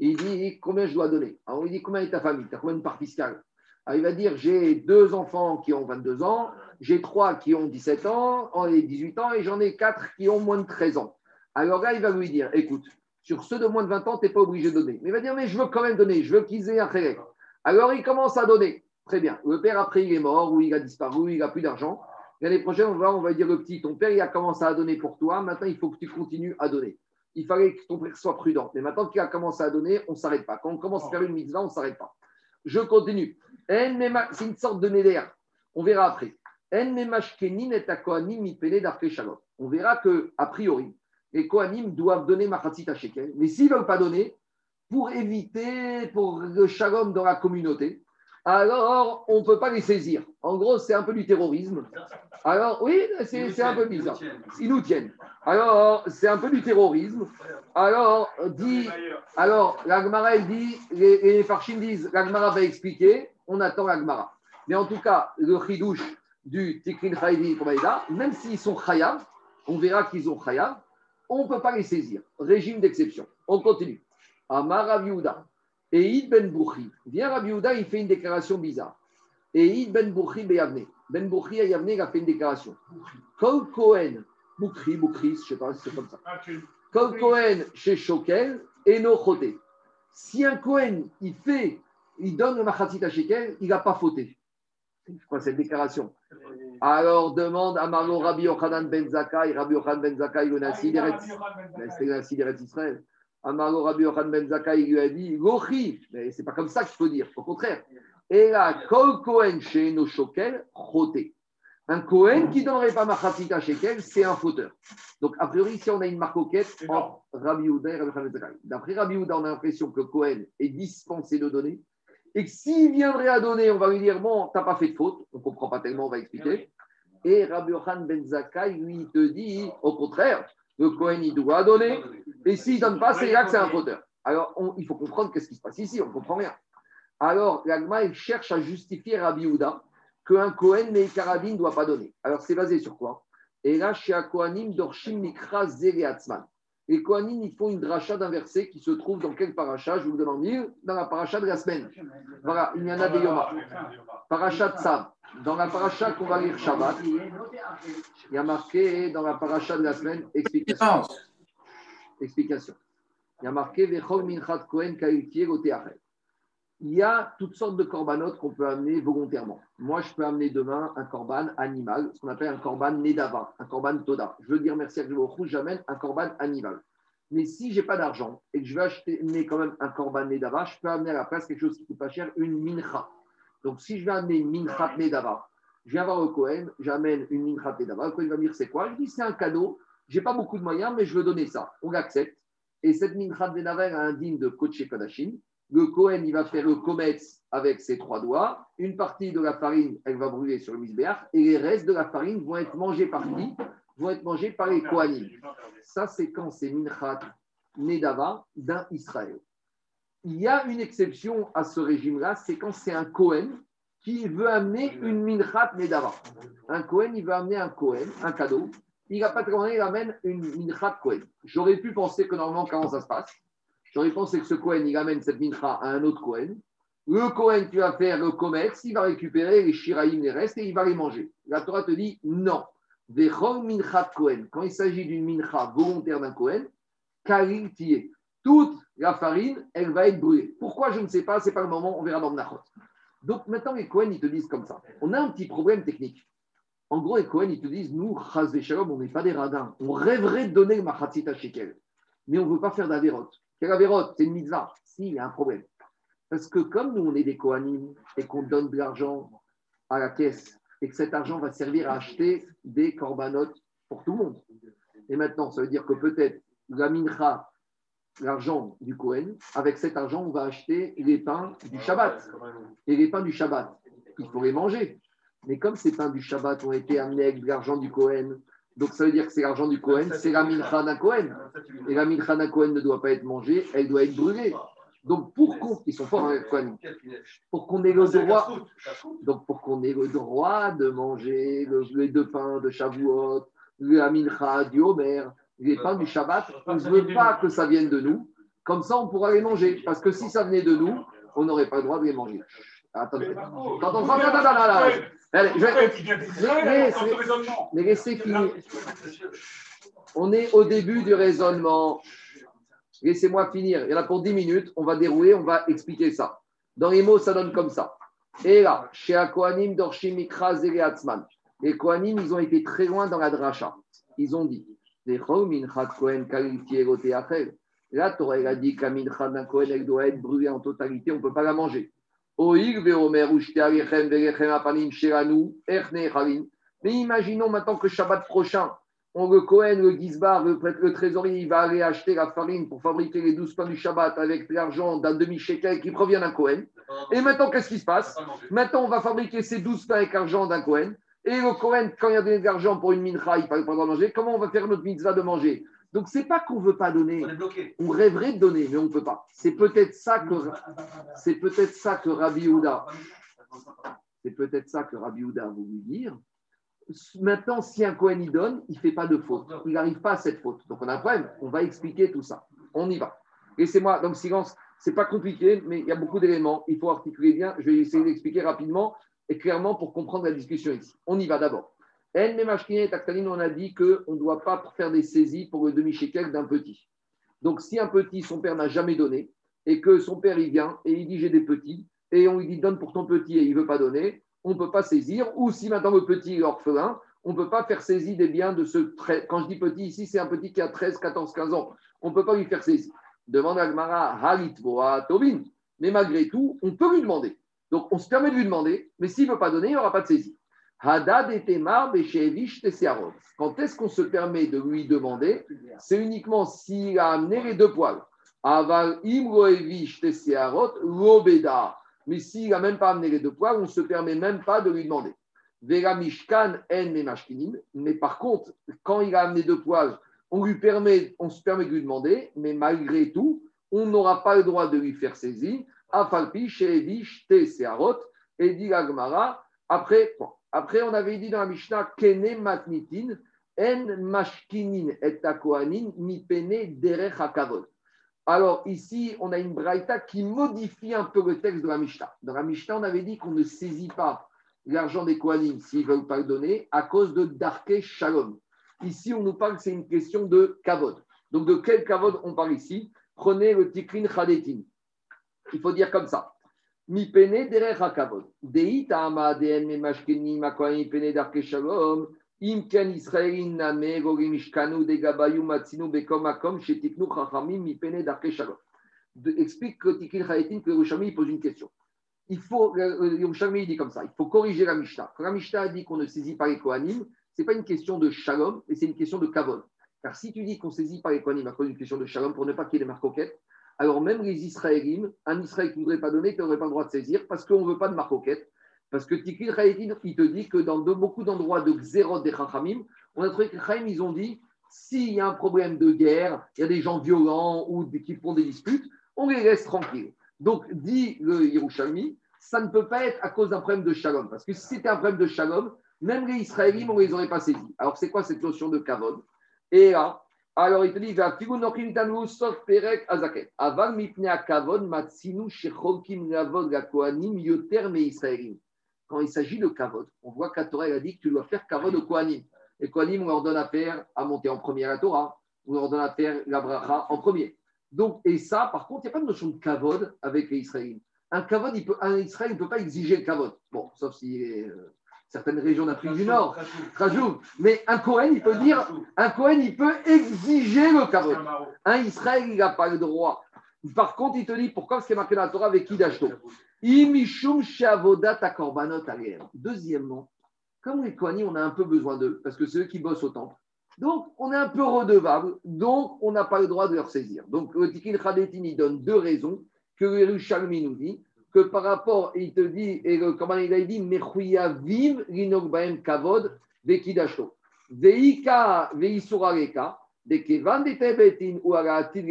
Il dit combien je dois donner? Alors, il dit combien est ta famille? Tu as combien de part fiscale Alors, il va dire j'ai deux enfants qui ont 22 ans, j'ai trois qui ont 17 ans, et 18 ans, et j'en ai quatre qui ont moins de 13 ans. Alors là, il va lui dire écoute, sur ceux de moins de 20 ans, tu n'es pas obligé de donner. Mais il va dire mais je veux quand même donner, je veux qu'ils aient un. Alors, il commence à donner. Très bien. Le père, après, il est mort, ou il a disparu, ou il n'a plus d'argent. L'année prochaine, on va, on va dire le petit, ton père, il a commencé à donner pour toi, maintenant, il faut que tu continues à donner. Il fallait que ton père soit prudent. Mais maintenant qu'il a commencé à donner, on ne s'arrête pas. Quand on commence à faire une mitzvah, on ne s'arrête pas. Je continue. Mema- C'est une sorte de neder. On verra après. On verra que, a priori, les kohanim doivent donner machatzit à shekel. Mais s'ils ne veulent pas donner, pour éviter, pour le shalom dans la communauté, alors on ne peut pas les saisir. En gros, c'est un peu du terrorisme. Alors, oui, c'est un peu bizarre. Ils nous tiennent. Alors, c'est un peu du terrorisme. Alors, dit, alors l'Agmara, elle dit, les, les Farchim disent, l'Agmara va expliquer, on attend l'Agmara. Mais en tout cas, le chidouche du Tikrin Komaïda, même s'ils sont Chayav, on verra qu'ils ont Chayav, on ne peut pas les saisir. Régime d'exception. On continue. Amar Rav Yehuda. Et Id Ben Bouchi. Vient Rav Yehuda, il fait une déclaration bizarre. Et Id Ben Bouchi Beyavne. Ben Bouchi à Yavne, il a fait une déclaration. Kol Kohen, Boukri, Boukris, je ne sais pas si c'est comme ça. Ah, Comme Cohen chez Shokel et no. Si un Cohen, il fait, il donne le machatzit à Shekel, il n'a pas fauté. C'est quoi cette déclaration Alors demande à Marlo Rabbi Yochanan Ben Zakkai, Rabbi Yochanan Ben Zakkai, le Nassi Ah, d'Eretz- Ben Nassi d'Eretz Israël. Amarlo Rabbi Yochanan Ben Zakkai il lui a dit Lochi, mais c'est pas comme ça qu'il faut dire, au contraire. Et là, Kol Cohen chez no Shokel, choté. Un Cohen qui ne donnerait pas machatzit à Shekel, c'est un fauteur. Donc, a priori, ici, on a une marcoquette C'est entre Rabbi Houda et Rabbi Yochanan Ben. D'après Rabbi Houda, on a l'impression que Cohen est dispensé de donner. Et que s'il viendrait à donner, on va lui dire Bon, tu n'as pas fait de faute. On ne comprend pas tellement, on va expliquer. Et Rabbi Yochanan Ben Zakkai, lui, il te dit Au contraire, le Cohen, il doit donner. Et s'il ne donne pas, c'est là que c'est un fauteur. Alors, on- il faut comprendre qu'est-ce qui se passe ici, on ne comprend rien. Alors, l'Agma, il cherche à justifier Rabbi Houda qu'un Cohen, mais Karabin ne doit pas donner. Alors, c'est basé sur quoi? Et là, chez Kohanim, Dorshim Mikra Zeriatzman. Les Kohanim, ils font une dracha d'un verset qui se trouve dans quel paracha? Je vous le donne en mille, dans la paracha de la semaine. Voilà, il y en a des Yoma. Paracha de Sav. Dans la paracha qu'on va lire Shabbat, il y a marqué dans la paracha de la semaine, explication. Explication. Il y a marqué Vechol Minchat Kohen Kaïtier Oteachel. Il y a toutes sortes de corbanotes qu'on peut amener volontairement. Moi, je peux amener demain un corban animal, ce qu'on appelle un corban Nedava, un corban Toda. Je veux dire merci à Dieu, j'amène un corban animal. Mais si je n'ai pas d'argent et que je vais acheter amener quand même un corban Nedava, je peux amener à la place quelque chose qui coûte pas cher, une mincha. Donc, si je vais amener une minchat Nedava, je viens voir le Cohen, j'amène une minchat Nedava, le Cohen va me dire c'est quoi? Je dis c'est un cadeau, j'ai pas beaucoup de moyens, mais je veux donner ça. On l'accepte. Et cette minchat Nedava elle a un digne de Koché Kodashim. Le Cohen, il va faire le kometz avec ses trois doigts. Une partie de la farine, elle va brûler sur le misbéach. Et les restes de la farine vont être mangés par qui? Vont être mangés par les Kohanim. Ça, c'est quand c'est Minchat Nedava d'un Israël. Il y a une exception à ce régime-là, c'est quand c'est un Cohen qui veut amener une Minchat Nedava. Un Cohen, il veut amener un Cohen, un cadeau. Il n'a pas de commandé, il amène une Minchat Cohen. J'aurais pu penser que normalement, comment ça se passe? J'aurais pensé que ce Cohen, il amène cette mincha à un autre Cohen. Le Cohen qui va faire le commerce, il va récupérer les shiraïm, les restes, et il va les manger. La Torah te dit non. Minchat Cohen. Quand il s'agit d'une mincha volontaire d'un Cohen, Kalil. Toute la farine, elle va être brûlée. Pourquoi Je ne sais pas, c'est pas le moment, on verra dans le Nachot. Donc maintenant, les Cohen, ils te disent comme ça. On a un petit problème technique. En gros, les Cohen, ils te disent nous, Chaz Shalom, on n'est pas des radins. On rêverait de donner le machatzit à shekel, mais on ne veut pas faire d'avérot. Quelle avérote C'est une mitzvah. Si, il y a un problème. Parce que comme nous, on est des Kohanim et qu'on donne de l'argent à la caisse et que cet argent va servir à acheter des corbanotes pour tout le monde. Et maintenant, ça veut dire que peut-être la mincha, l'argent du Kohen, avec cet argent, on va acheter les pains du Shabbat. Et les pains du Shabbat, il faut manger. Mais comme ces pains du Shabbat ont été amenés avec de l'argent du Kohen, donc ça veut dire que c'est l'argent du Kohen, c'est la mincha d'un Kohen. Et la mincha d'un Kohen ne doit pas être mangée, elle doit être brûlée. Donc pour qu'on, ils sont forts Kohen, pour qu'on ait le droit, donc pour qu'on ait le droit de manger le- les deux pains de Shavuot, la mincha du Homer, les pains du Shabbat, on ne veut pas que ça vienne de nous. Comme ça, on pourra les manger. Parce que si ça venait de nous, on n'aurait pas le droit de les manger. Attendez. Attends, attends, attends, attends, attends, attends. Allez, je vais- Il vient Mais- laissez finir. On est au début du raisonnement. Laissez-moi finir. Il y en a pour 10 minutes. On va dérouler, on va expliquer ça. Dans les mots, ça donne comme ça. Et là, chez Akohanim, Dorshim, Zele, Hatzman. Les Kohanim, ils ont été très loin dans la dracha. Ils ont dit. Là, Torah elle a dit d'un Kohen, elle doit être brûlée en totalité, on ne peut pas la manger. Echavim. Mais imaginons maintenant que Shabbat prochain, on, le Cohen, le Gizbar, le, le trésorier, il va aller acheter la farine pour fabriquer les 12 pains du Shabbat avec l'argent d'un demi-shekel qui provient d'un Cohen. Et maintenant, qu'est-ce qui se passe? Maintenant, on va fabriquer ces 12 pains avec l'argent d'un Cohen. Et le Cohen, quand il a donné de l'argent pour une mincha, il pas le droit de manger. Comment on va faire notre mitzvah de manger? Donc, c'est pas qu'on ne veut pas donner. On rêverait de donner, mais on ne peut pas. C'est peut-être ça que, c'est peut-être ça que Rabbi Houda, c'est peut-être ça que Rabbi Houda voulu dire. Maintenant, si un Cohen y donne, il ne fait pas de faute. Il n'arrive pas à cette faute. Donc on a un problème. On va expliquer tout ça. On y va. Laissez-moi, donc silence, c'est pas compliqué, mais il y a beaucoup d'éléments. Il faut articuler bien. Je vais essayer d'expliquer rapidement et clairement pour comprendre la discussion ici. On y va d'abord. En Memashkinin et Taktanin, on a dit qu'on ne doit pas faire des saisies pour le demi-shekel d'un petit. Donc, si un petit, son père n'a jamais donné, et que son père, il vient et il dit j'ai des petits, et on lui dit donne pour ton petit et il ne veut pas donner, on ne peut pas saisir. Ou si maintenant le petit est orphelin, on ne peut pas faire saisie des biens de ce. Quand je dis petit, ici, c'est un petit qui a 13, 14, 15 ans. On ne peut pas lui faire saisie. Demande à Gmara, Halit Boa Tobin. Mais malgré tout, on peut lui demander. Donc, on se permet de lui demander, mais s'il ne veut pas donner, il n'y aura pas de saisie. Hadad et. Quand est-ce qu'on se permet de lui demander? C'est uniquement s'il a amené les deux poils. Aval Imroevish, Tessearot, Lobeda. Mais s'il n'a même pas amené les deux poils, on ne se permet même pas de lui demander. Vera Mishkan. Mais par contre, quand il a amené deux poils, on, lui permet, on se permet de lui demander, mais malgré tout, on n'aura pas le droit de lui faire saisir. Afalpi. Et dit après, bon, après, on avait dit dans la Mishnah, Kene matnitin, en mashkinin et takoanin, mi pene derech hakavod. Alors ici, on a une braïta qui modifie un peu le texte de la Mishnah. Dans la Mishnah, on avait dit qu'on ne saisit pas l'argent des Kohanim s'ils ne veulent pas le donner à cause de Darke Shalom. Ici, on nous parle que c'est une question de kavod. Donc, de quel kavod on parle ici? Prenez le tikrin chadetin. Il faut dire comme ça. Mi pene derech hakavod. Dei ta'ama de'en me mashkeni makohanim pene darke shalom. Im ken Israelin name gorim ishkanu de gabayu matzinu bekom makom shetiknu chachamim mi pene darke shalom. Explique que tikrin chadetin que Yerushalmi pose une question. Il faut, Yerushalmi dit comme ça, il faut corriger la Mishnah. Quand la Mishnah dit qu'on ne saisit pas les Kohanim, ce pas une question de shalom, mais c'est une question de kavod. Car si tu dis qu'on saisit pas les Kohanim à cause d'une question de shalom pour ne pas qu'il y ait des marcoquettes, alors même les Israélites, un Israël qui ne voudrait pas donner, qui n'aurait pas le droit de saisir parce qu'on ne veut pas de marcoquette. Parce que Tikil il te dit que dans de, beaucoup d'endroits de Xerot des Chachamim, on a trouvé que Chaim, ils ont dit s'il y a un problème de guerre, il y a des gens violents ou qui font des disputes, on les laisse tranquilles. Donc, dit le Yerushalmi, ça ne peut pas être à cause d'un problème de shalom. Parce que si c'était un problème de shalom, même les Israélites, on ne les aurait pas saisis. Alors, c'est quoi cette notion de kavod? Et là, alors il te dit. Quand il s'agit de kavod, on voit que la Torah a dit que tu dois faire kavod au kohanim. Les kohanim, on leur donne à faire à monter en premier la Torah, on leur donne à faire la bracha en premier. Donc, et ça, par contre, il n'y a pas de notion de kavod avec les Israéliens. Un kavod, un Israël ne peut pas exiger le kavod. Bon, sauf si euh, certaines régions d'Afrique du Nord. Mais un Cohen, il peut dire, un Cohen, il peut exiger le kavod. Un Israël, il n'a pas le droit. Par contre, il te dit pourquoi ce qui est marqué dans la Torah avec Idashto. Imishum shavodat akorbanot. Deuxièmement, comme les Kohanim, on a un peu besoin d'eux, parce que c'est eux qui bossent au temple. Donc, on est un peu redevable, donc on n'a pas le droit de leur saisir. Donc, le Tikin Khadetin, il donne deux raisons que le Yerushalmi nous dit, que par rapport, il te dit, et le, comment il a dit, Mechuyavim linok baem kavod vekidashto. Veika veisurareka, de kevan de tebetin ou aratil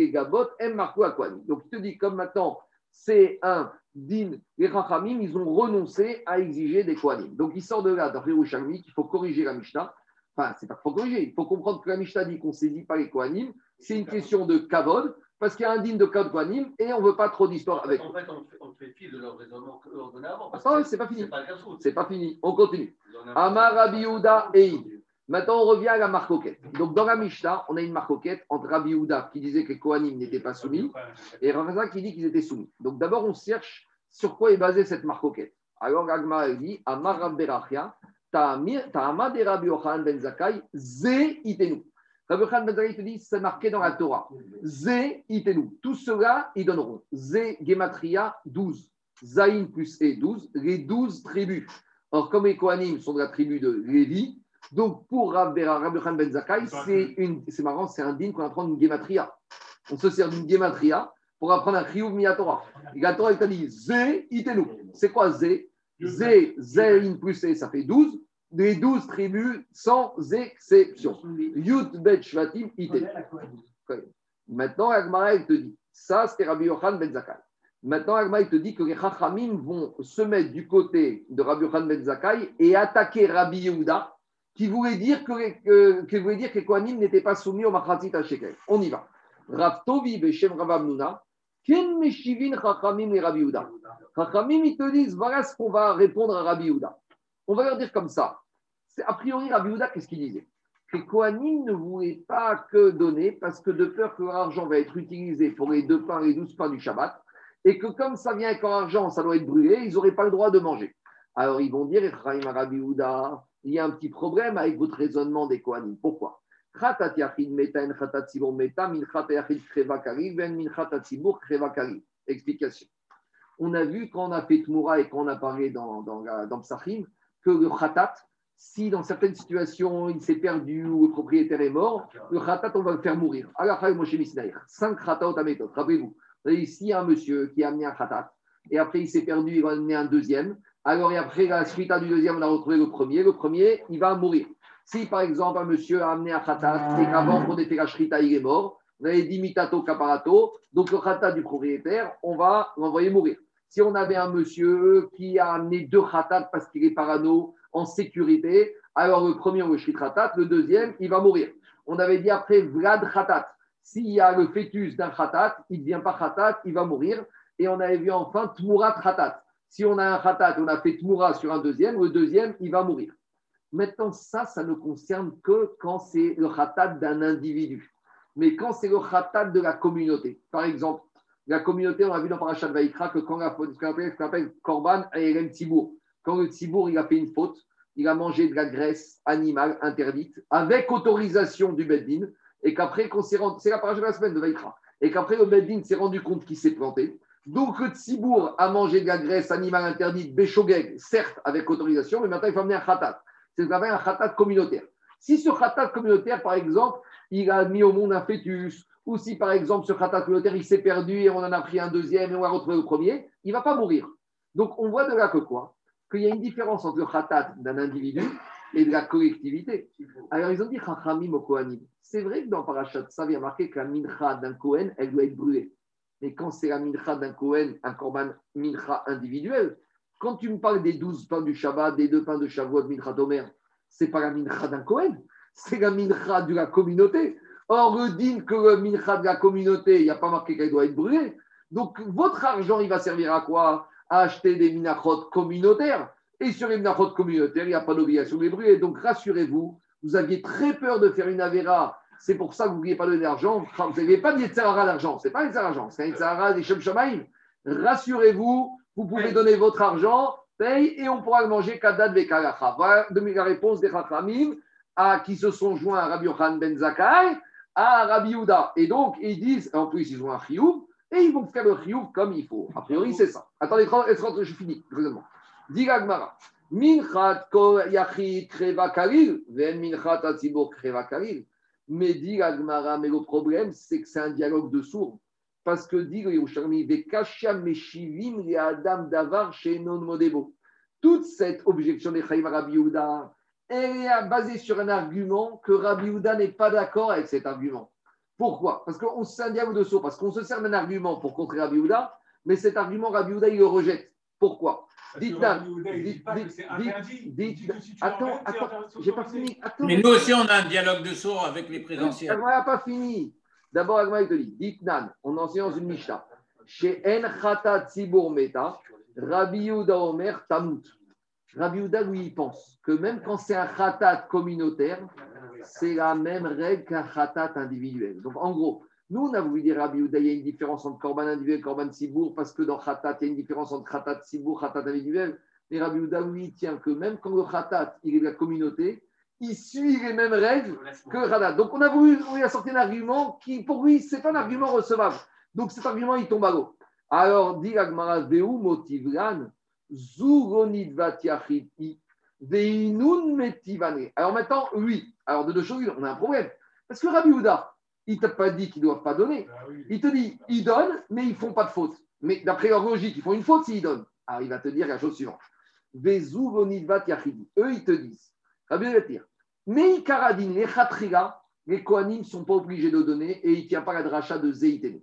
em marku akwani. Donc, il te dit, comme maintenant, c'est un din, les Rachamim, ils ont renoncé à exiger des Kohanim. Donc, il sort de là, d'après Yerushalmi, qu'il faut corriger la Mishnah. Enfin, c'est pas qu'il faut corriger, il faut comprendre que la Mishnah dit qu'on ne saisit pas les Kohanim. C'est une question de kavod, parce qu'il y a un digne de Kavod Kohanim, et on ne veut pas trop d'histoire avec. En fait, on fait, fi de leur raisonnement donné avant. Ah, c'est pas fini. C'est pas le casse-route. C'est pas fini, on continue. Amar Rabbi et. Maintenant, on revient à la marcoquette. Donc, dans la Mishnah, on a une marcoquette entre Rabbi Yehuda qui disait que les Kohanim n'étaient pas soumis et Ravazan qui dit qu'ils étaient soumis. Donc, d'abord, on cherche sur quoi est basée cette marcoquette. Alors, Agma dit Amar Rabbi Berachia, Ta'ama de Rabbi Yochanan ben Zakai, Ze itenu. Rabbi Yochanan ben Zakai te dit c'est marqué dans la Torah. Ze itenu. Tout cela, ils donneront. Ze Gematria 12. Zaïn plus E 12. Les 12 tribus. Or, comme les Kohanim sont de la tribu de Lévi, donc pour Rabbi ben Zakai, c'est une- c'est marrant, c'est un digne qu'on apprend une Gematria. On se sert d'une Gematria pour apprendre un Chiyuv Miyatora. Et la Torah, il t'a dit Ze itenu. C'est quoi Ze Zé, Zéin plus C, ça fait 12. Les 12 tribus sans exception. Yud Bet Shvatim Ite. Maintenant, Agmara, il te dit, ça c'était Rabbi Yochanan Ben Zakkai. Maintenant, Agmara, il te dit que les Chachamim vont se mettre du côté de Rabbi Yochanan Ben Zakkai et attaquer Rabbi Yehuda, qui voulait dire que, les- que, qui voulait dire que les Kohanim n'étaient pas soumis au Machatzit Shekel. On y va. Rav Tovi Beshem Rav Amnuna, Ken Meshivin Chachamim et Rabbi Yehuda. Chachamim, ils te disent, voilà ce qu'on va répondre à Rabbi Yehuda. On va leur dire comme ça. A priori, Rabbi Houda, qu'est-ce qu'il disait? Que Kohanim ne voulait pas que donner parce que de peur que leur argent va être utilisé pour les deux pains, les douze pains du Shabbat, et que comme ça vient avec argent, ça doit être brûlé, ils n'auraient pas le droit de manger. Alors ils vont dire, Rabbi Houda, il y a un petit problème avec votre raisonnement des Kohanim. Pourquoi? Explication. On a vu quand on a fait Tmoura et quand on a parlé dans, dans, dans Psachim, que le khatat, si dans certaines situations il s'est perdu ou le propriétaire est mort, le khatat, on va le faire mourir. Alors, Moshe Misnaïr, 5 khatat à méthode. Rappelez-vous, ici un monsieur qui a amené un khatat et après il s'est perdu, il va amener un deuxième. Alors, et après, la suite du deuxième, on a retrouvé le premier. Le premier, il va mourir. Si par exemple un monsieur a amené un khatat et qu'avant qu'on ait la shrita, il est mort, vous avez dit mitato caparato, donc le khatat du propriétaire, on va l'envoyer mourir. Si on avait un monsieur qui a amené deux khatat parce qu'il est parano en sécurité, alors le premier on le le deuxième il va mourir. On avait dit après vlad khatat. S'il y a le fœtus d'un khatat, il ne devient pas khatat, il va mourir. Et on avait vu enfin tmurat khatat. Si on a un khatat, on a fait tmura sur un deuxième, le deuxième il va mourir. Maintenant, ça, ça ne concerne que quand c'est le khatat d'un individu. Mais quand c'est le khatat de la communauté, par exemple, la communauté, on a vu dans Parashat Vaikra que quand la ce qu'on appelle, Korban et Elem Tzibour, quand le il a fait une faute, il a mangé de la graisse animale interdite avec autorisation du Beddin, et qu'après, qu'on s'est rendu- c'est la Parashat de la semaine de Vaikra, et qu'après le Beddin s'est rendu compte qu'il s'est planté. Donc le Tzibour a mangé de la graisse animale interdite, Béchogeg, certes avec autorisation, mais maintenant il faut amener un khatat. C'est ce qu'on appelle un khatat communautaire. Si ce khatat communautaire, par exemple, il a mis au monde un fœtus, ou si par exemple ce khatat communautaire il s'est perdu et on en a pris un deuxième et on a retrouvé le premier, il ne va pas mourir. Donc on voit de là que quoi? Qu'il y a une différence entre le khatat d'un individu et de la collectivité. Alors ils ont dit Chachamim au Kohanim. C'est vrai que dans Parashat ça vient marqué que la mincha d'un Kohen, elle doit être brûlée. Mais quand c'est la mincha d'un Kohen, un korban mincha individuel, quand tu me parles des douze pains du Shabbat, des deux pains de Shavuot, mincha d'Omer, c'est pas la mincha d'un Kohen, c'est la mincha de la communauté. Or, le din que le mincha de la communauté, il n'y a pas marqué qu'elle doit être brûlée. Donc, votre argent, il va servir à quoi? À acheter des minachot communautaires. Et sur les minachot communautaires, il n'y a pas d'obligation de les brûler. Donc, rassurez-vous, vous aviez très peur de faire une avéra. C'est pour ça que vous ne vouliez pas donner d'argent. Enfin, Vous n'avez pas de Yetzirara d'argent. Ce n'est pas un Yetzirara c'est un Yetzirara des Shem. Rassurez-vous, vous pouvez donner votre argent, paye, et on pourra le manger Kadad Vekalacha. Voilà de la réponse des Chachamim à, qui se sont joints à Rabbi Yochanan Ben Zakkai, à Rabbi Yehuda. Et donc, ils disent, en plus, ils ont un chioub, et ils vont faire le chioub comme il faut. A priori, c'est ça. Attendez, je finis. Dis Gagmara. Minchat yachid kreva kalil, ven minchat atzibur kreva kalil. Mais dit Gagmara, mais le problème, c'est que c'est un dialogue de sourds. Parce que dit le Yerushalmi, Vekasha meshivim le adam davar shenon modebo. Toute cette objection des Chaim Rabbi Yehuda, elle est basée sur un argument que Rabbi Yehuda n'est pas d'accord avec cet argument. Pourquoi? Parce qu'on c'est un dialogue de sourds, parce qu'on se sert d'un argument pour contrer Rabbi Yehuda, mais cet argument, Rabbi Yehuda, il le rejette. Pourquoi? Dites Attends, attends, j'ai pas fini. Attends. Mais nous aussi, on a un dialogue de sourds avec les présentiels. Elle n'a pas fini. D'abord, Agma, il te dit, dites Nan, on enseigne dans une Mishnah. Chez En Khata Tzibur Meta, Rabbi Yehuda Omer Tamut. Rabbi Yehuda, lui, il pense que même quand c'est un khatat communautaire, c'est la même règle qu'un khatat individuel. Donc, en gros, nous, on a voulu dire Rabbi Yehuda, il y a une différence entre korban individuel et korban Tzibour, parce que dans khatat, il y a une différence entre khatat Tzibour, khatat individuel. Mais Rabbi Yehuda, lui, tient que même quand le khatat, il est de la communauté, il suit les mêmes règles que Rada. Donc on a voulu, on a sorti un argument qui, pour lui, c'est pas un argument recevable. Donc cet argument, il tombe à l'eau. Alors, dit Agmara, Veu motivran, veinun metivane. Alors maintenant, oui. Alors de deux choses, on a un problème. Parce que Rabbi Houda, il t'a pas dit qu'ils ne doivent pas donner. Ah. Il te dit, ils donnent, mais ils ne font pas de faute. Mais d'après leur logique, ils font une faute s'ils donnent. Alors il va te dire la chose suivante. Eux, ils te disent. Rabbi va te dire. Mais Karadin, les Khatriga, les Kohanim ne sont pas obligés de donner et il ne tient pas la dracha de Zeitene.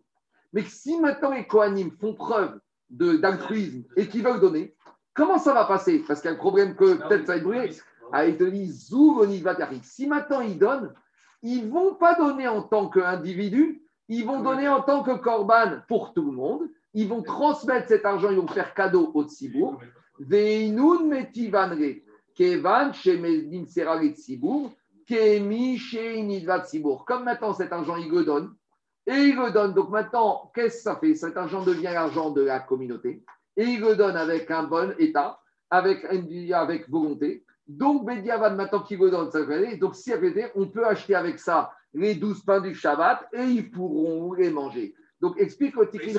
Mais si maintenant les Kohanim font preuve d'altruisme et qu'ils veulent donner, comment ça va passer? Parce qu'il y a un problème que peut-être ça va être brûlé. Ah, il te dit. Si maintenant ils donnent, ils ne vont pas donner en tant qu'individu, ils vont donner en tant que korban pour tout le monde. Ils vont transmettre cet argent, ils vont faire cadeau au Tzibour. Veinun metivanre. Kevan, Shemedin Sera et Tzibour, Kemi, Tzibour. Comme maintenant cet argent, il le donne, et il le donne. Donc maintenant, qu'est-ce que ça fait? Cet argent devient l'argent de la communauté, et il le donne avec un bon état, avec, avec volonté. Donc, Bediavad, maintenant qu'il le donne, ça fait Donc, si on peut acheter avec ça les douze pains du Shabbat et ils pourront les manger. Donc, explique au Tikkun.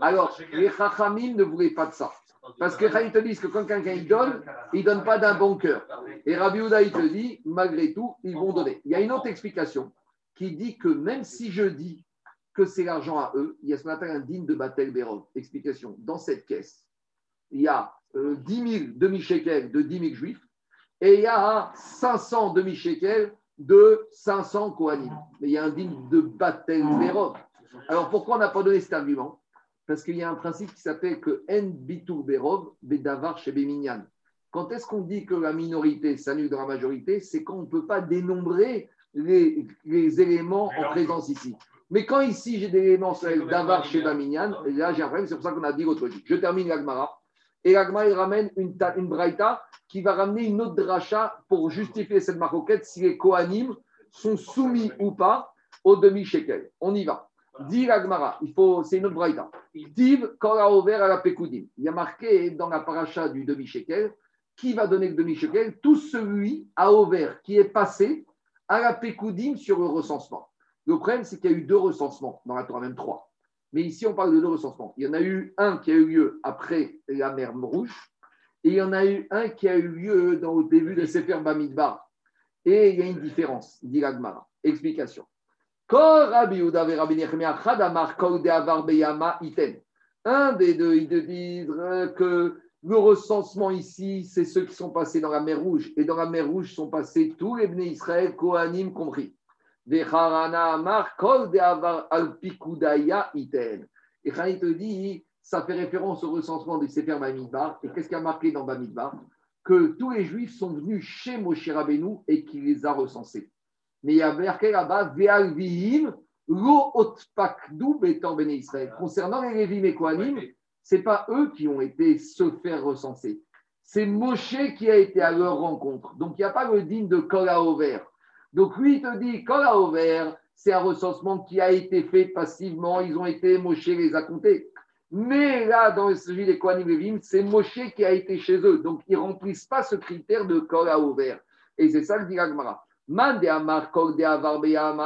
Alors, les Chachamim ne voulaient pas de ça. Parce que ils te disent que quand quelqu'un il donne, il ne donne pas d'un bon cœur. Et Rabbi Houda, il te dit, malgré tout, ils vont donner. Il y a une autre explication qui dit que même si je dis que c'est l'argent à eux, il y a ce qu'on appelle un digne de Batel Berov. Explication. Dans cette caisse, il y a 10 000 demi-shekels de 10 000 juifs et il y a 500 demi-shekels de 500 Kohanim. Mais il y a un digne de Batel Berov. Alors pourquoi on n'a pas donné cet argument? Parce qu'il y a un principe qui s'appelle que En Bitur Berov, Bedavar chez Beminyan. Quand est-ce qu'on dit que la minorité s'annule dans la majorité? C'est quand on ne peut pas dénombrer les, éléments en présence ici. Mais quand ici j'ai des éléments Davar chez Baminyan, là j'ai un problème, c'est pour ça qu'on a dit l'autre jour. Je termine l'Agmara. Et l'Agmara, il ramène une, une braïta qui va ramener une autre dracha pour justifier cette maroquette si les Kohanim sont soumis ou pas au demi-shekel. On y va. Dit l'Agmara, il faut, c'est une autre braïta. Div ouvert à la Pekoudim. Il y a marqué dans la paracha du demi-shekel qui va donner le demi-shekel? Tout celui à ouvert qui est passé à la Pekoudim sur le recensement. Le problème, c'est qu'il y a eu deux recensements dans la Torah, même trois. Mais ici, on parle de deux recensements. Il y en a eu un qui a eu lieu après la mer Rouge, et il y en a eu un qui a eu lieu le début de Sefer Bamidbar. Et il y a une différence, dit l'Agmara. Explication. Un des deux, ils te disent que le recensement ici, c'est ceux qui sont passés dans la mer Rouge. Et dans la mer Rouge sont passés tous les Bnei Israël, Kohanim compris. Et quand il te dit, ça fait référence au recensement des Sefer Bamidbar. Et qu'est-ce qu'il y a marqué dans Bamidbar? Que tous les Juifs sont venus chez Moshe Rabbeinu et qu'il les a recensés. Mais il y a marqué là-bas, Lo Otpakdu Betan Ben Israël. Concernant les Lévim et Kohanim, ce n'est pas eux qui ont été se faire recenser. C'est Moshe qui a été à leur rencontre. Donc il n'y a pas le digne de Kola Over. Donc lui, il te dit, Kola Over, c'est un recensement qui a été fait passivement. Ils ont été, Moshe les a comptés. Mais là, dans celui des Kohanim Lévim, c'est Moshe qui a été chez eux. Donc ils ne remplissent pas ce critère de Kola Over. Et c'est ça que dit Agmara. Mande Amar Kol de Avar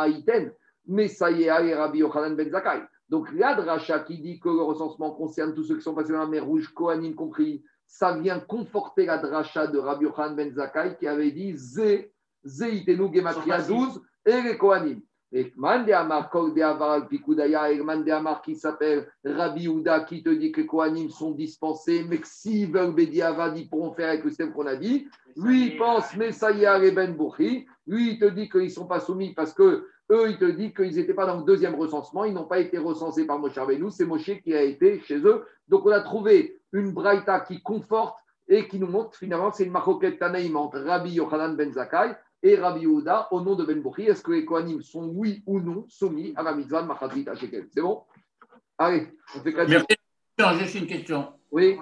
Iten. Y est, Rabbi Yochanan Ben Zakai. Donc, la dracha qui dit que le recensement concerne tous ceux qui sont passés dans la mer Rouge, Kohanim compris, ça vient conforter la dracha de Rabbi Yochanan Ben Zakai qui avait dit Zé, Zéitenu Gematria 12 et les Kohanim. Et Mandéamar, Kol de Avar Pikudaya, et Mandéamar qui s'appelle Rabbi Ouda qui te dit que les Kohanim sont dispensés, mais que s'ils veulent Bediavad, ils pourront faire avec le système qu'on a dit. Lui, il pense Messaïa et Ben Bourri. Lui, il te dit qu'ils ne sont pas soumis parce que eux, ils te disent qu'ils n'étaient pas dans le deuxième recensement, ils n'ont pas été recensés par Moshe Rabbeinu, c'est Moshe qui a été chez eux. Donc on a trouvé une braïta qui conforte et qui nous montre finalement c'est une maroquette tanaïm entre Rabbi Yochanan ben Zakai et Rabbi Yehuda au nom de Ben Bouchi. Est-ce que les Kohanim sont oui ou non soumis à la mitzvah de Machatrit C'est bon? Allez, on fait Merci. Juste une question. Oui.